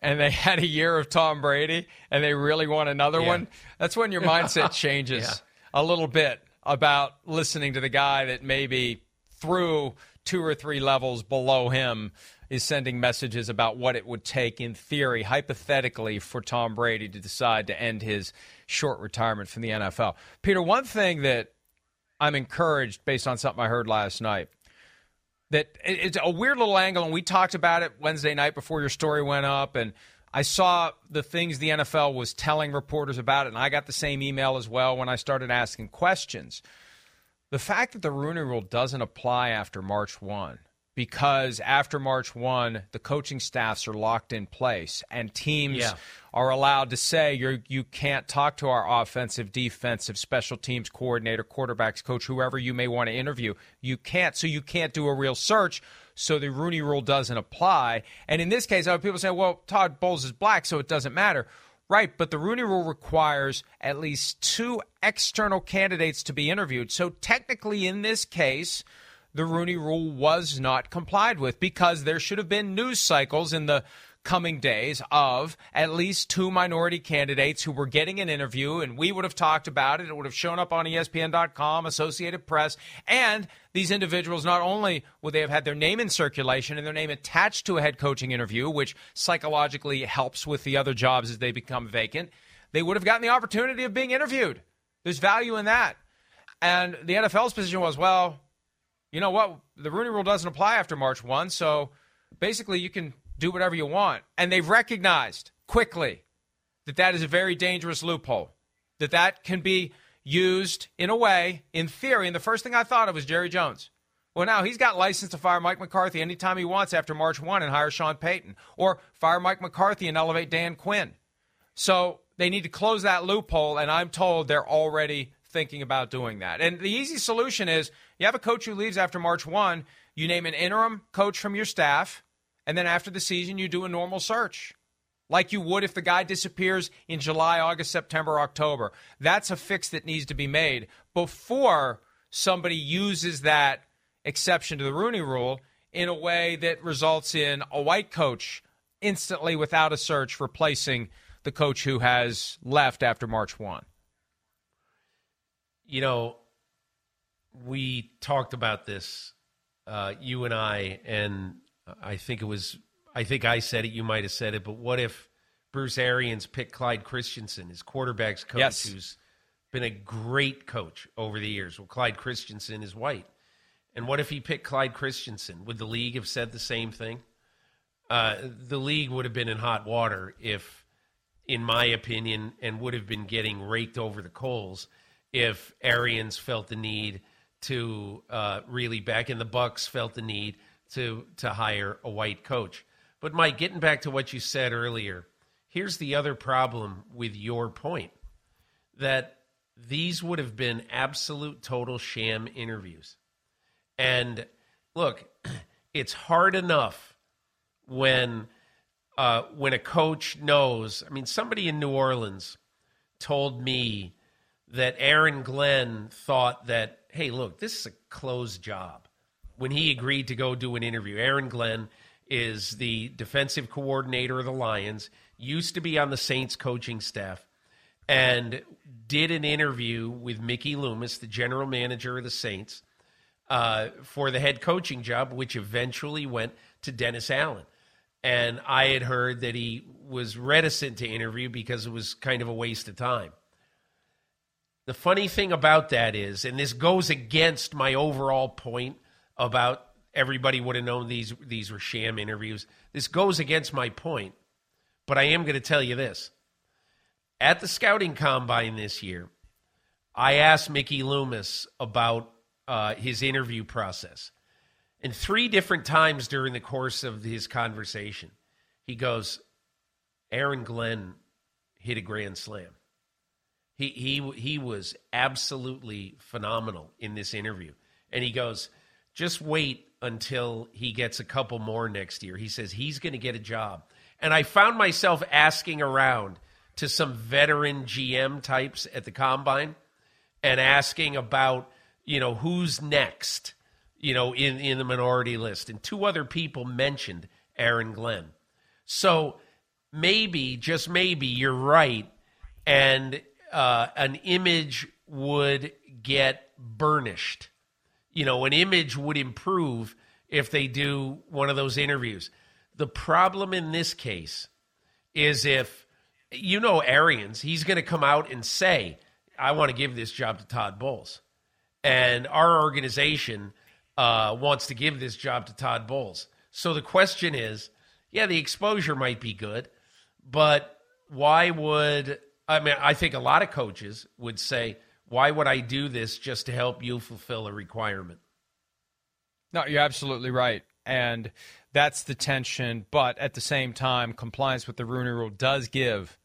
Speaker 1: and they *laughs* had a year of Tom Brady and they really want another
Speaker 3: Yeah.
Speaker 1: one, that's when your mindset changes
Speaker 3: Yeah.
Speaker 1: a little bit about listening to the guy that maybe through two or three levels below him is sending messages about what it would take in theory hypothetically for Tom Brady to decide to end his short retirement from the NFL. Peter, one thing that I'm encouraged based on something I heard last night that it's a weird little angle and we talked about it Wednesday night before your story went up and I saw the things the NFL was telling reporters about it and I got the same email as well when I started asking questions the fact that the Rooney Rule doesn't apply after March 1 because after March 1 the coaching staffs are locked in place and teams
Speaker 3: Yeah.
Speaker 1: are allowed to say you you can't talk to our offensive, defensive, special teams coordinator, quarterbacks coach, whoever you may want to interview. You can't, so you can't do a real search. So the Rooney Rule doesn't apply. And in this case, other people say, "Well, Todd Bowles is black, so it doesn't matter." Right, but the Rooney Rule requires at least two external candidates to be interviewed. So technically, in this case, the Rooney Rule was not complied with because there should have been news cycles in the coming days of at least two minority candidates who were getting an interview, and we would have talked about it. It would have shown up on ESPN.com, Associated Press, and these individuals not only would they have had their name in circulation and their name attached to a head coaching interview, which psychologically helps with the other jobs as they become vacant, they would have gotten the opportunity of being interviewed. There's value in that. And the NFL's position was, well, you know what? The Rooney Rule doesn't apply after March 1, so basically you can do whatever you want. And they've recognized quickly that that is a very dangerous loophole, that that can be used in a way, in theory. And the first thing I thought of was Jerry Jones. Well, now he's got license to fire Mike McCarthy anytime he wants after March 1 and hire Sean Payton, or fire Mike McCarthy and elevate Dan Quinn. So they need to close that loophole, and I'm told they're already thinking about doing that. And the easy solution is you have a coach who leaves after March 1, you name an interim coach from your staff, and then after the season, you do a normal search like you would if the guy disappears in July, August, September, October. That's a fix that needs to be made before somebody uses that exception to the Rooney rule in a way that results in a white coach instantly without a search replacing the coach who has left after March 1.
Speaker 3: You know, we talked about this, uh, you and I, and I think it was, I think I said it, you might have said it, but what if Bruce Arians picked Clyde Christensen, his quarterback's coach,
Speaker 1: yes.
Speaker 3: who's been a great coach over the years? Well, Clyde Christensen is white. And what if he picked Clyde Christensen? Would the league have said the same thing? Uh, the league would have been in hot water if, in my opinion, and would have been getting raked over the coals if Arians felt the need to uh, really back in the Bucs felt the need to to hire a white coach. But Mike, getting back to what you said earlier, here's the other problem with your point that these would have been absolute total sham interviews. And look, *clears throat* it's hard enough when uh, when a coach knows. I mean, somebody in New Orleans told me that Aaron Glenn thought that, hey, look, this is a closed job. When he agreed to go do an interview, Aaron Glenn is the defensive coordinator of the Lions, used to be on the Saints coaching staff, and did an interview with Mickey Loomis, the general manager of the Saints uh, for the head coaching job, which eventually went to Dennis Allen. And I had heard that he was reticent to interview because it was kind of a waste of time. The funny thing about that is, and this goes against my overall point about everybody would have known these these were sham interviews. This goes against my point, but I am going to tell you this. At the scouting combine this year, I asked Mickey Loomis about uh, his interview process. And three different times during the course of his conversation, he goes, Aaron Glenn hit a grand slam. He, he, he was absolutely phenomenal in this interview. And he goes, just wait until he gets a couple more next year. He says he's going to get a job. And I found myself asking around to some veteran GM types at the combine and asking about you know, who's next, you know, in, in the minority list. And two other people mentioned Aaron Glenn. So maybe, just maybe, you're right. And uh, an image would get burnished. You know, an image would improve if they do one of those interviews. The problem in this case is if, you know, Arians, he's going to come out and say, I want to give this job to Todd Bowles and our organization uh, wants to give this job to Todd Bowles. So the question is, yeah, the exposure might be good, but why would I mean? I think a lot of coaches would say, why would I do this just to help you fulfill a requirement?
Speaker 1: No, you're absolutely right. And that's the tension. But at the same time, compliance with the Rooney Rule does give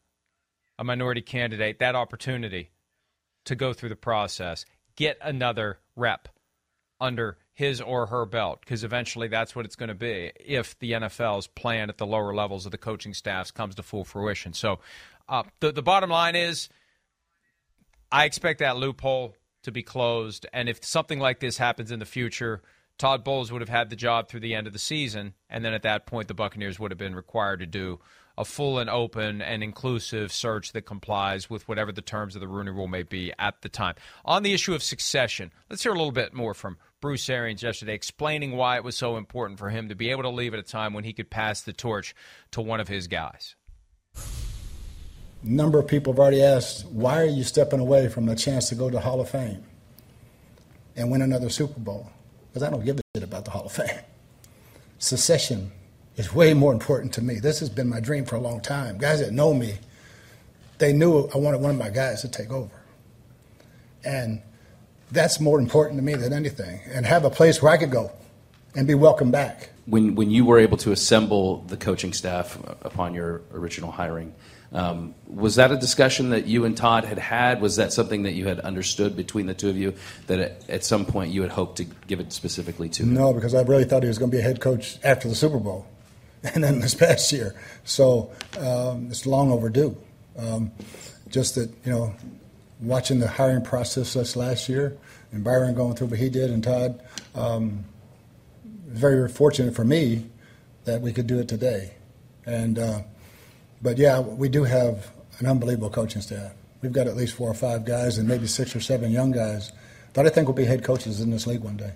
Speaker 1: a minority candidate that opportunity to go through the process get another rep under his or her belt because eventually that's what it's going to be if the NFL's plan at the lower levels of the coaching staffs comes to full fruition. So uh, the, the bottom line is I expect that loophole to be closed. And if something like this happens in the future, Todd Bowles would have had the job through the end of the season. And then at that point, the Buccaneers would have been required to do a full and open and inclusive search that complies with whatever the terms of the Rooney Rule may be at the time. On the issue of succession, let's hear a little bit more from Bruce Arians yesterday, explaining why it was so important for him to be able to leave at a time when he could pass the torch to one of his guys.
Speaker 2: Number of people have already asked, why are you stepping away from the chance to go to the Hall of Fame and win another Super Bowl? Because I don't give a shit about the Hall of Fame. *laughs* Secession is way more important to me. This has been my dream for a long time. Guys that know me, they knew I wanted one of my guys to take over. And that's more important to me than anything. And have a place where I could go and be welcomed back.
Speaker 6: When, when you were able to assemble the coaching staff upon your original hiring, um, was that a discussion that you and Todd had had? Was that something that you had understood between the two of you that at, at some point you had hoped to give it specifically to?
Speaker 2: No, because I really thought he was going to be a head coach after the Super Bowl *laughs* and then this past year. So um, it's long overdue. Um, just that, you know, watching the hiring process this last year and Byron going through what he did and Todd, um, very fortunate for me that we could do it today. And, uh, but yeah, we do have an unbelievable coaching staff. We've got at least four or five guys and maybe six or seven young guys that I think will be head coaches in this league one day.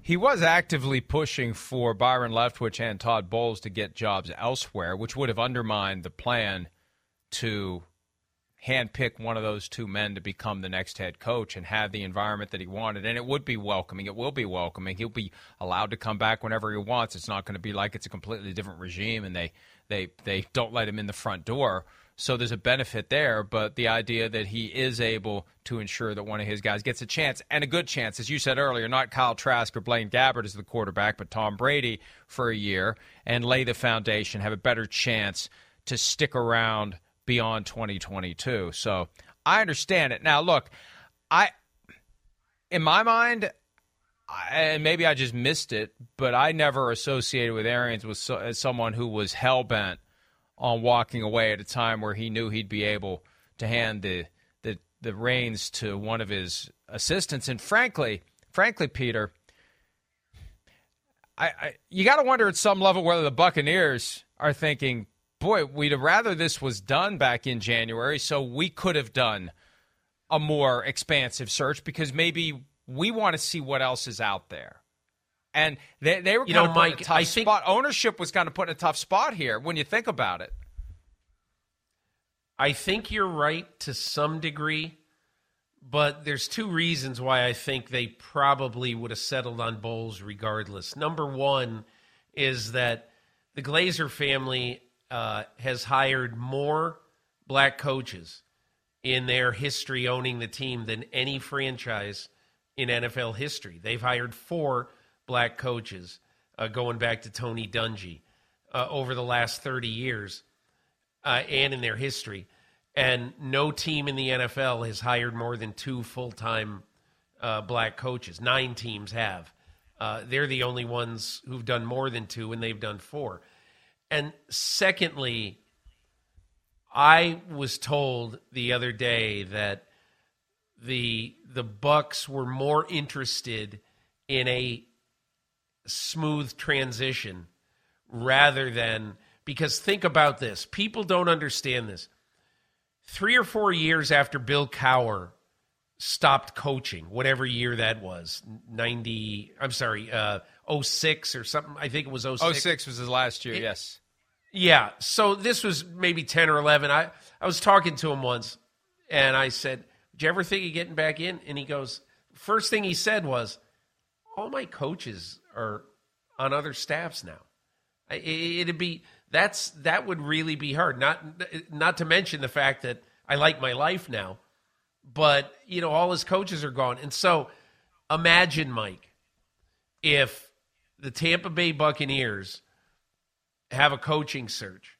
Speaker 1: He was actively pushing for Byron Leftwich and Todd Bowles to get jobs elsewhere, which would have undermined the plan to handpick one of those two men to become the next head coach and have the environment that he wanted. And it would be welcoming. It will be welcoming. He'll be allowed to come back whenever he wants. It's not going to be like it's a completely different regime and they, they, they don't let him in the front door. So there's a benefit there, but the idea that he is able to ensure that one of his guys gets a chance and a good chance, as you said earlier, not Kyle Trask or Blaine Gabbert as the quarterback, but Tom Brady for a year and lay the foundation, have a better chance to stick around beyond 2022. So I understand it. Now, look, I, in my mind, and maybe I just missed it, but I never associated with Arians with so, as someone who was hell bent on walking away at a time where he knew he'd be able to hand the the the reins to one of his assistants. And frankly, frankly, Peter, I, I you got to wonder at some level whether the Buccaneers are thinking boy, we'd have rather this was done back in January so we could have done a more expansive search because maybe we want to see what else is out there. And they, they were
Speaker 3: you
Speaker 1: kind
Speaker 3: know,
Speaker 1: of
Speaker 3: Mike,
Speaker 1: put in a tough
Speaker 3: I think,
Speaker 1: spot. Ownership was kind of put in a tough spot here when you think about it.
Speaker 3: I think you're right to some degree, but there's two reasons why I think they probably would have settled on Bowles regardless. Number one is that the Glazer family uh, has hired more black coaches in their history owning the team than any franchise in NFL history. They've hired four black coaches uh, going back to Tony Dungy uh, over the last 30 years uh, and in their history. And no team in the NFL has hired more than two full time uh, black coaches. Nine teams have. Uh, they're the only ones who've done more than two, and they've done four. And secondly, I was told the other day that the the Bucs were more interested in a smooth transition rather than because think about this. People don't understand this. 3 or 4 years after Bill Cowher stopped coaching, whatever year that was, 90 I'm sorry, uh 06 or something. I think it was 06.
Speaker 1: 06 was his last year,
Speaker 3: It-
Speaker 1: yes.
Speaker 3: Yeah. So this was maybe 10 or 11. I, I was talking to him once and I said, Did you ever think of getting back in? And he goes, First thing he said was, All my coaches are on other staffs now. It'd be, that's, that would really be hard. Not, not to mention the fact that I like my life now, but, you know, all his coaches are gone. And so imagine, Mike, if the Tampa Bay Buccaneers have a coaching search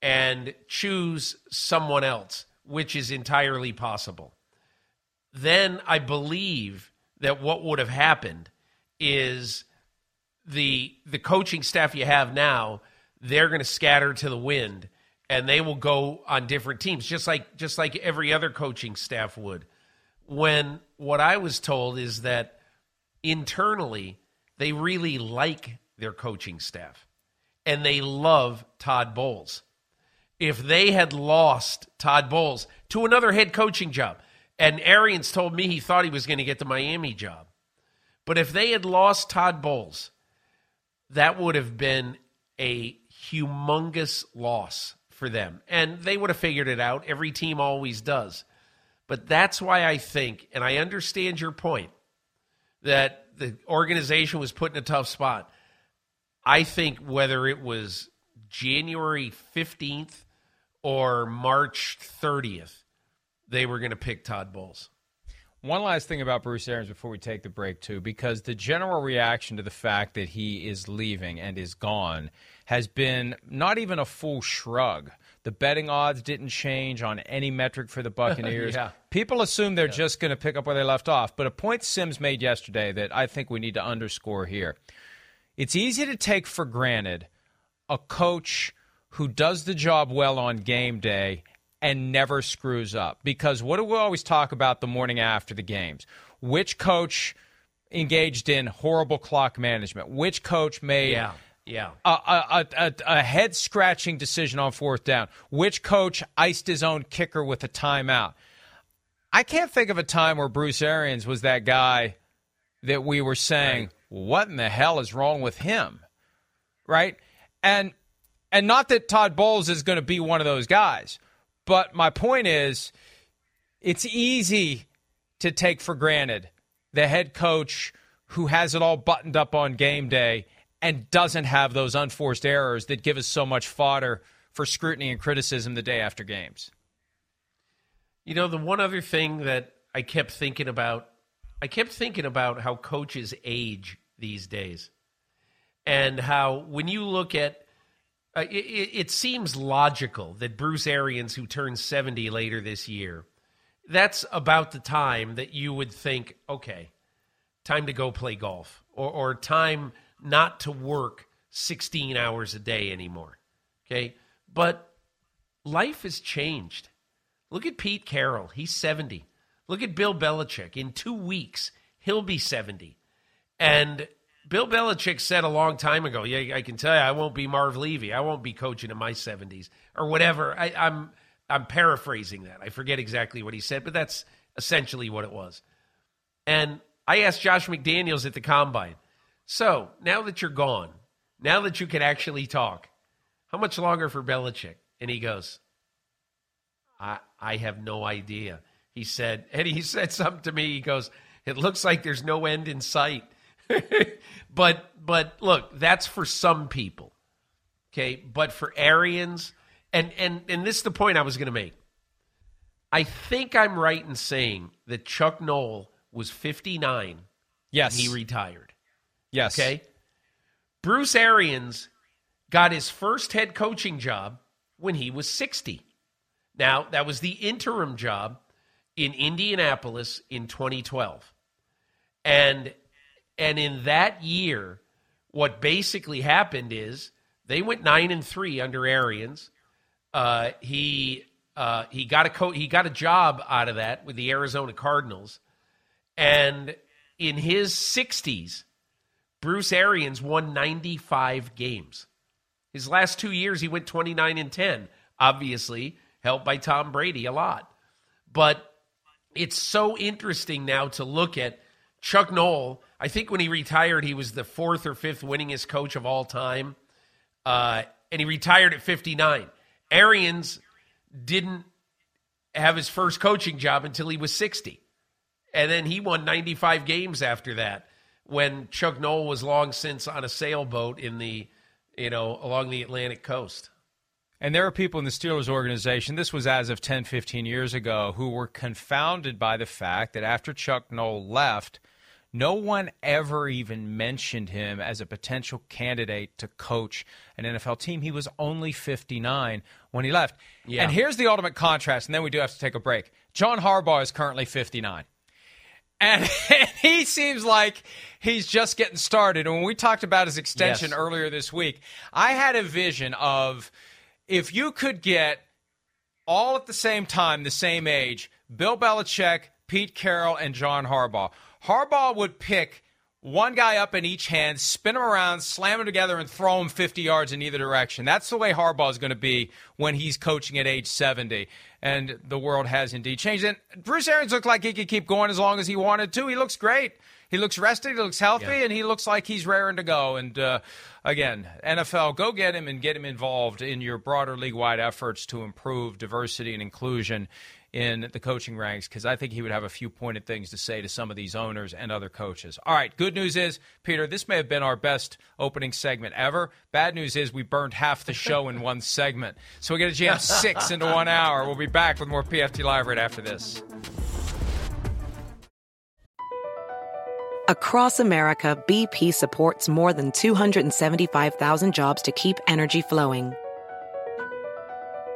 Speaker 3: and choose someone else, which is entirely possible, then I believe that what would have happened is the the coaching staff you have now, they're going to scatter to the wind and they will go on different teams just like just like every other coaching staff would. When what I was told is that internally they really like their coaching staff and they love Todd Bowles. If they had lost Todd Bowles to another head coaching job, and Arians told me he thought he was going to get the Miami job, but if they had lost Todd Bowles, that would have been a humongous loss for them. And they would have figured it out. Every team always does. But that's why I think, and I understand your point, that the organization was put in a tough spot. I think whether it was January 15th or March 30th, they were going to pick Todd Bowles.
Speaker 1: One last thing about Bruce Arians before we take the break, too, because the general reaction to the fact that he is leaving and is gone has been not even a full shrug. The betting odds didn't change on any metric for the *laughs* Buccaneers.
Speaker 3: Yeah.
Speaker 1: People assume they're just going to pick up where they left off. But a point Simms made yesterday that I think we need to underscore here. It's easy to take for granted a coach who does the job well on game day and never screws up. Because what do we always talk about the morning after the games? Which coach engaged in horrible clock management? Which coach made
Speaker 3: Yeah. Yeah.
Speaker 1: a, a, a, a head scratching decision on fourth down? Which coach iced his own kicker with a timeout? I can't think of a time where Bruce Arians was that guy that we were saying, what in the hell is wrong with him? Right? And and not that Todd Bowles is going to be one of those guys, but my point is it's easy to take for granted the head coach who has it all buttoned up on game day and doesn't have those unforced errors that give us so much fodder for scrutiny and criticism the day after games.
Speaker 3: You know, the one other thing that I kept thinking about, I kept thinking about how coaches age these days. And how, when you look at, uh, it, it, seems logical that Bruce Arians, who turns 70 later this year, that's about the time that you would think, okay, time to go play golf or, or time not to work 16 hours a day anymore. Okay. But life has changed. Look at Pete Carroll. He's 70. Look at Bill Belichick. In two weeks, he'll be 70. And Bill Belichick said a long time ago, yeah, I can tell you, I won't be Marv Levy. I won't be coaching in my 70s or whatever. I, I'm, I'm paraphrasing that. I forget exactly what he said, but that's essentially what it was. And I asked Josh McDaniels at the combine, so now that you're gone, now that you can actually talk, how much longer for Belichick? And he goes, I, I have no idea. He said, and he *laughs* said something to me. He goes, it looks like there's no end in sight. *laughs* but but look, that's for some people. Okay, but for Arians, and and and this is the point I was going to make. I think I'm right in saying that Chuck Noll was 59
Speaker 1: Yes.
Speaker 3: he retired.
Speaker 1: yes.
Speaker 3: Okay. Bruce Arians got his first head coaching job when he was 60. Now, that was the interim job in Indianapolis in 2012. And and in that year, what basically happened is they went 9 and 3 under Arians. Uh, he uh, he got a co- he got a job out of that with the Arizona Cardinals. And in his 60s, Bruce Arians won 95 games. His last two years, he went 29 and 10, obviously helped by Tom Brady a lot. But it's so interesting now to look at Chuck Noll. I think when he retired, he was the fourth or fifth winningest coach of all time. Uh, and he retired at 59. Arians didn't have his first coaching job until he was 60. And then he won 95 games after that when Chuck Noll was long since on a sailboat in the, you know, along the Atlantic coast.
Speaker 1: And there are people in the Steelers organization, this was as of 10, 15 years ago, who were confounded by the fact that after Chuck Noll left, no one ever even mentioned him as a potential candidate to coach an NFL team. He was only 59 when he left.
Speaker 3: Yeah.
Speaker 1: And here's the ultimate contrast, and then we do have to take a break. John Harbaugh is currently 59. *laughs* And he seems like he's just getting started. And when we talked about his extension
Speaker 3: Yes.
Speaker 1: earlier this week, I had a vision of if you could get all at the same time, the same age, Bill Belichick, Pete Carroll, and John Harbaugh. Harbaugh would pick one guy up in each hand, spin him around, slam him together, and throw him 50 yards in either direction. That's the way Harbaugh is going to be when he's coaching at age 70. And the world has indeed changed. And Bruce Arians looked like he could keep going as long as he wanted to. He looks great. He looks rested. He looks healthy,
Speaker 3: Yeah.
Speaker 1: and he looks like he's raring to go. And uh, again, NFL, go get him and get him involved in your broader league-wide efforts to improve diversity and inclusion in the coaching ranks because I think he would have a few pointed things to say to some of these owners and other coaches. All right, good news is, Peter, this may have been our best opening segment ever. Bad news is we burned half the show in one segment. So we got to jam six into one hour. We'll be back with more PFT Live right after this.
Speaker 7: Across America, BP supports more than 275,000 jobs to keep energy flowing.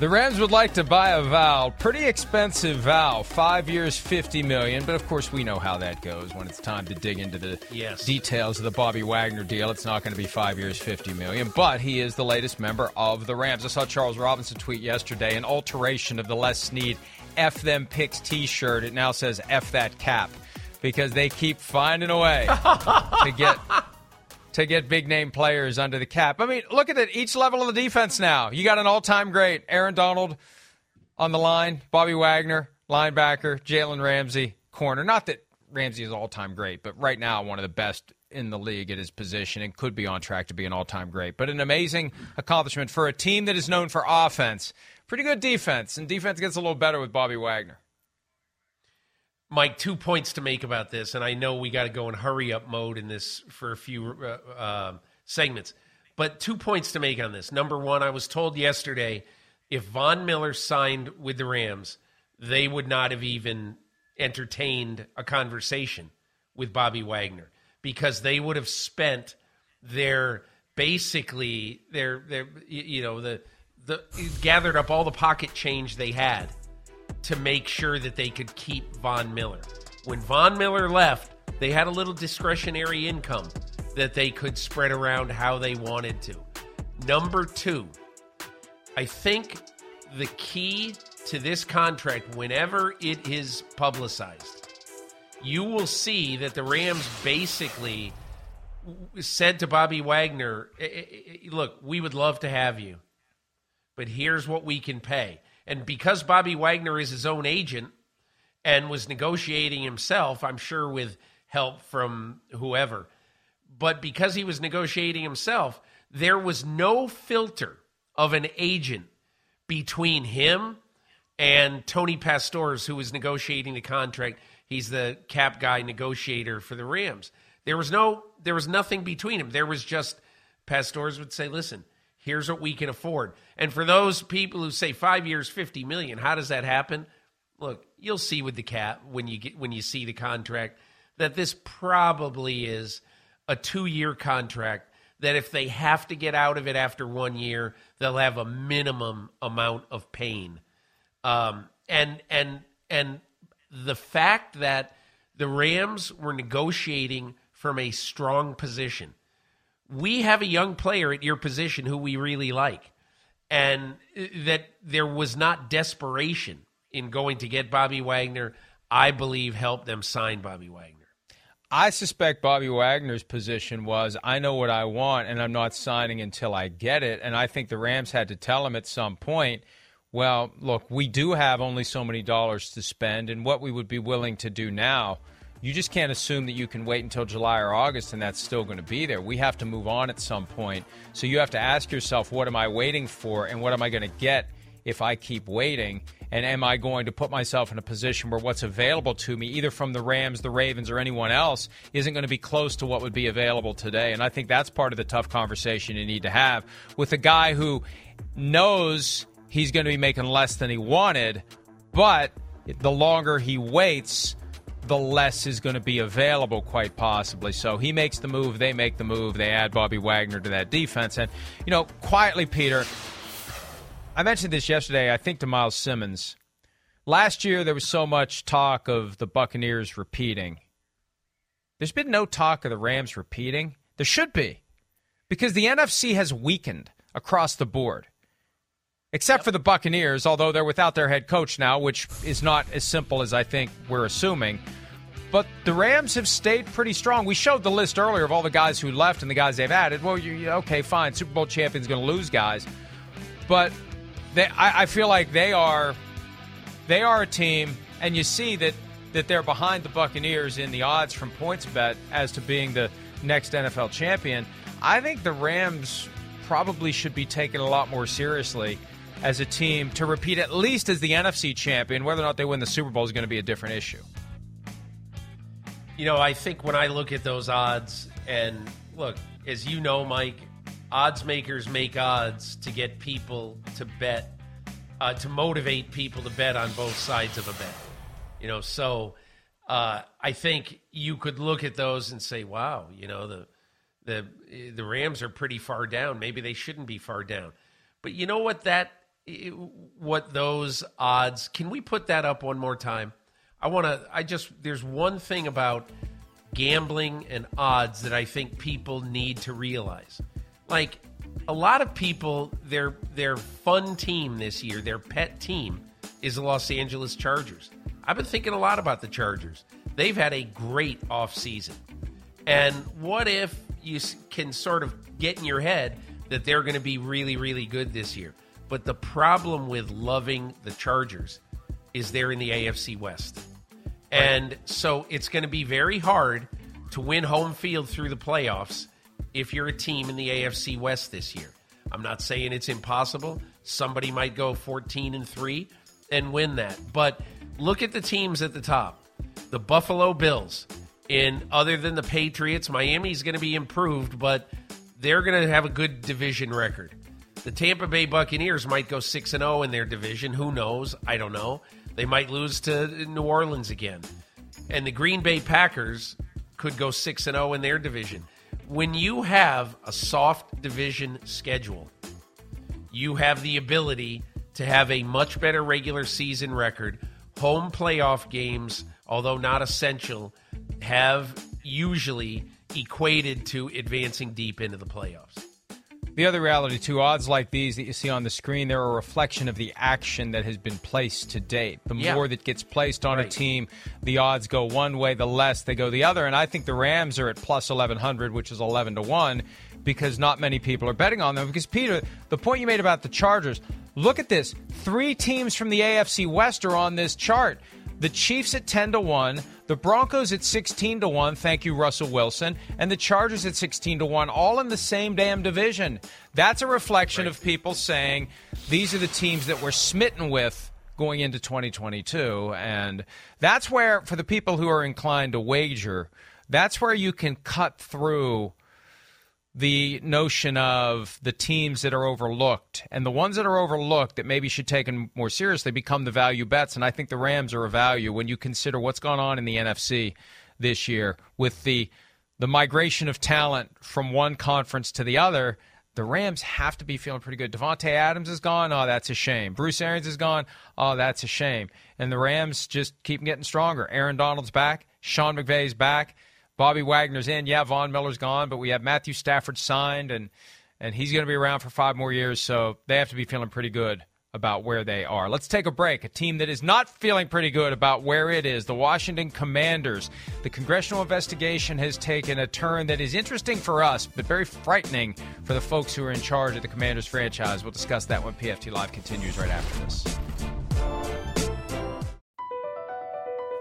Speaker 1: The Rams would like to buy a Val, pretty expensive Val, five years, fifty million. But of course, we know how that goes when it's time to dig into the
Speaker 3: Yes.
Speaker 1: details of the Bobby Wagner deal. It's not going to be five years, fifty million. But he is the latest member of the Rams. I saw Charles Robinson tweet yesterday an alteration of the Les Snead "F them picks" T-shirt. It now says "F that cap" because they keep finding a way *laughs* to get to get big name players under the cap. I mean, look at it. Each level of the defense now. You got an all time great Aaron Donald on the line, Bobby Wagner, linebacker, Jalen Ramsey, corner. Not that Ramsey is all time great, but right now one of the best in the league at his position and could be on track to be an all time great. But an amazing accomplishment for a team that is known for offense. Pretty good defense, and defense gets a little better with Bobby Wagner.
Speaker 3: Mike, two points to make about this, and I know we got to go in hurry up mode in this for a few uh, uh, segments, but two points to make on this. Number one, I was told yesterday if Von Miller signed with the Rams, they would not have even entertained a conversation with Bobby Wagner because they would have spent their basically their their you know the the gathered up all the pocket change they had to make sure that they could keep Von Miller. When Von Miller left, they had a little discretionary income that they could spread around how they wanted to. Number two, I think the key to this contract, whenever it is publicized, you will see that the Rams basically said to Bobby Wagner, "Eh, eh, eh, Look, we would love to have you, but here's what we can pay. And because Bobby Wagner is his own agent and was negotiating himself, I'm sure with help from whoever, but because he was negotiating himself, there was no filter of an agent between him and Tony Pastoors, who was negotiating the contract. He's the cap guy negotiator for the Rams. There was no, there was nothing between them. There was just Pastoors would say, "Listen, here's what we can afford." And for those people who say five years, fifty million, how does that happen? Look, you'll see with the cap when you get when you see the contract that this probably is a two-year contract. That if they have to get out of it after one year, they'll have a minimum amount of pain. Um, and and and the fact that the Rams were negotiating from a strong position. We have a young player at your position who we really like, and uh, that there was not desperation in going to get Bobby Wagner. I believe helped them sign Bobby Wagner.
Speaker 1: I suspect Bobby Wagner's position was I know what I want and I'm not signing until I get it. And I think the Rams had to tell him at some point, well, look, we do have only so many dollars to spend, and what we would be willing to do now. You just can't assume that you can wait until July or August and that's still going to be there. We have to move on at some point. So you have to ask yourself, what am I waiting for and what am I going to get if I keep waiting? And am I going to put myself in a position where what's available to me, either from the Rams, the Ravens, or anyone else, isn't going to be close to what would be available today? And I think that's part of the tough conversation you need to have with a guy who knows he's going to be making less than he wanted, but the longer he waits, the less is going to be available, quite possibly. So he makes the move, they make the move, they add Bobby Wagner to that defense. And, you know, quietly, Peter, I mentioned this yesterday, I think to Myles Simmons. Last year, there was so much talk of the Buccaneers repeating. There's been no talk of the Rams repeating. There should be, because the NFC has weakened across the board, except for the Buccaneers, although they're without their head coach now, which is not as simple as I think we're assuming. But the Rams have stayed pretty strong. We showed the list earlier of all the guys who left and the guys they've added. Well, you, okay, fine. Super Bowl champion's going to lose guys, but they, I, I feel like they are they are a team, and you see that that they're behind the Buccaneers in the odds from PointsBet as to being the next NFL champion. I think the Rams probably should be taken a lot more seriously as a team to repeat at least as the NFC champion. Whether or not they win the Super Bowl is going to be a different issue.
Speaker 3: You know, I think when I look at those odds, and look, as you know, Mike, odds makers make odds to get people to bet, uh, to motivate people to bet on both sides of a bet. You know, so uh, I think you could look at those and say, "Wow, you know the the the Rams are pretty far down. Maybe they shouldn't be far down." But you know what that what those odds? Can we put that up one more time? I want to. I just there's one thing about gambling and odds that I think people need to realize. Like a lot of people, their their fun team this year, their pet team, is the Los Angeles Chargers. I've been thinking a lot about the Chargers. They've had a great offseason. And what if you can sort of get in your head that they're going to be really, really good this year? But the problem with loving the Chargers is they're in the AFC West. And so it's going to be very hard to win home field through the playoffs if you're a team in the AFC West this year. I'm not saying it's impossible. Somebody might go 14 and 3 and win that. But look at the teams at the top. The Buffalo Bills. In other than the Patriots, Miami's going to be improved, but they're going to have a good division record. The Tampa Bay Buccaneers might go 6 and 0 in their division. Who knows? I don't know. They might lose to New Orleans again. And the Green Bay Packers could go 6 and 0 in their division. When you have a soft division schedule, you have the ability to have a much better regular season record. Home playoff games, although not essential, have usually equated to advancing deep into the playoffs.
Speaker 1: The other reality, too, odds like these that you see on the screen, they're a reflection of the action that has been placed to date. The
Speaker 3: Yeah.
Speaker 1: more that gets placed on
Speaker 3: Right.
Speaker 1: a team, the odds go one way, the less they go the other. And I think the Rams are at plus 1100, which is 11 to 1, because not many people are betting on them. Because, Peter, the point you made about the Chargers, look at this. Three teams from the AFC West are on this chart. The Chiefs at 10 to 1, the Broncos at 16 to 1, thank you Russell Wilson, and the Chargers at 16 to 1, all in the same damn division. That's a reflection of people saying these are the teams that we're smitten with going into 2022 and that's where for the people who are inclined to wager, that's where you can cut through the notion of the teams that are overlooked and the ones that are overlooked that maybe should taken more seriously become the value bets and I think the Rams are a value when you consider what's gone on in the NFC this year with the the migration of talent from one conference to the other the Rams have to be feeling pretty good. Davante Adams is gone. Oh, that's a shame. Bruce Arians is gone. Oh, that's a shame. And the Rams just keep getting stronger. Aaron Donald's back. Sean McVay's back. Bobby Wagner's in. Yeah, Von Miller's gone, but we have Matthew Stafford signed, and and he's going to be around for five more years. So they have to be feeling pretty good about where they are. Let's take a break. A team that is not feeling pretty good about where it is, the Washington Commanders. The congressional investigation has taken a turn that is interesting for us, but very frightening for the folks who are in charge of the Commanders franchise. We'll discuss that when PFT Live continues right after this.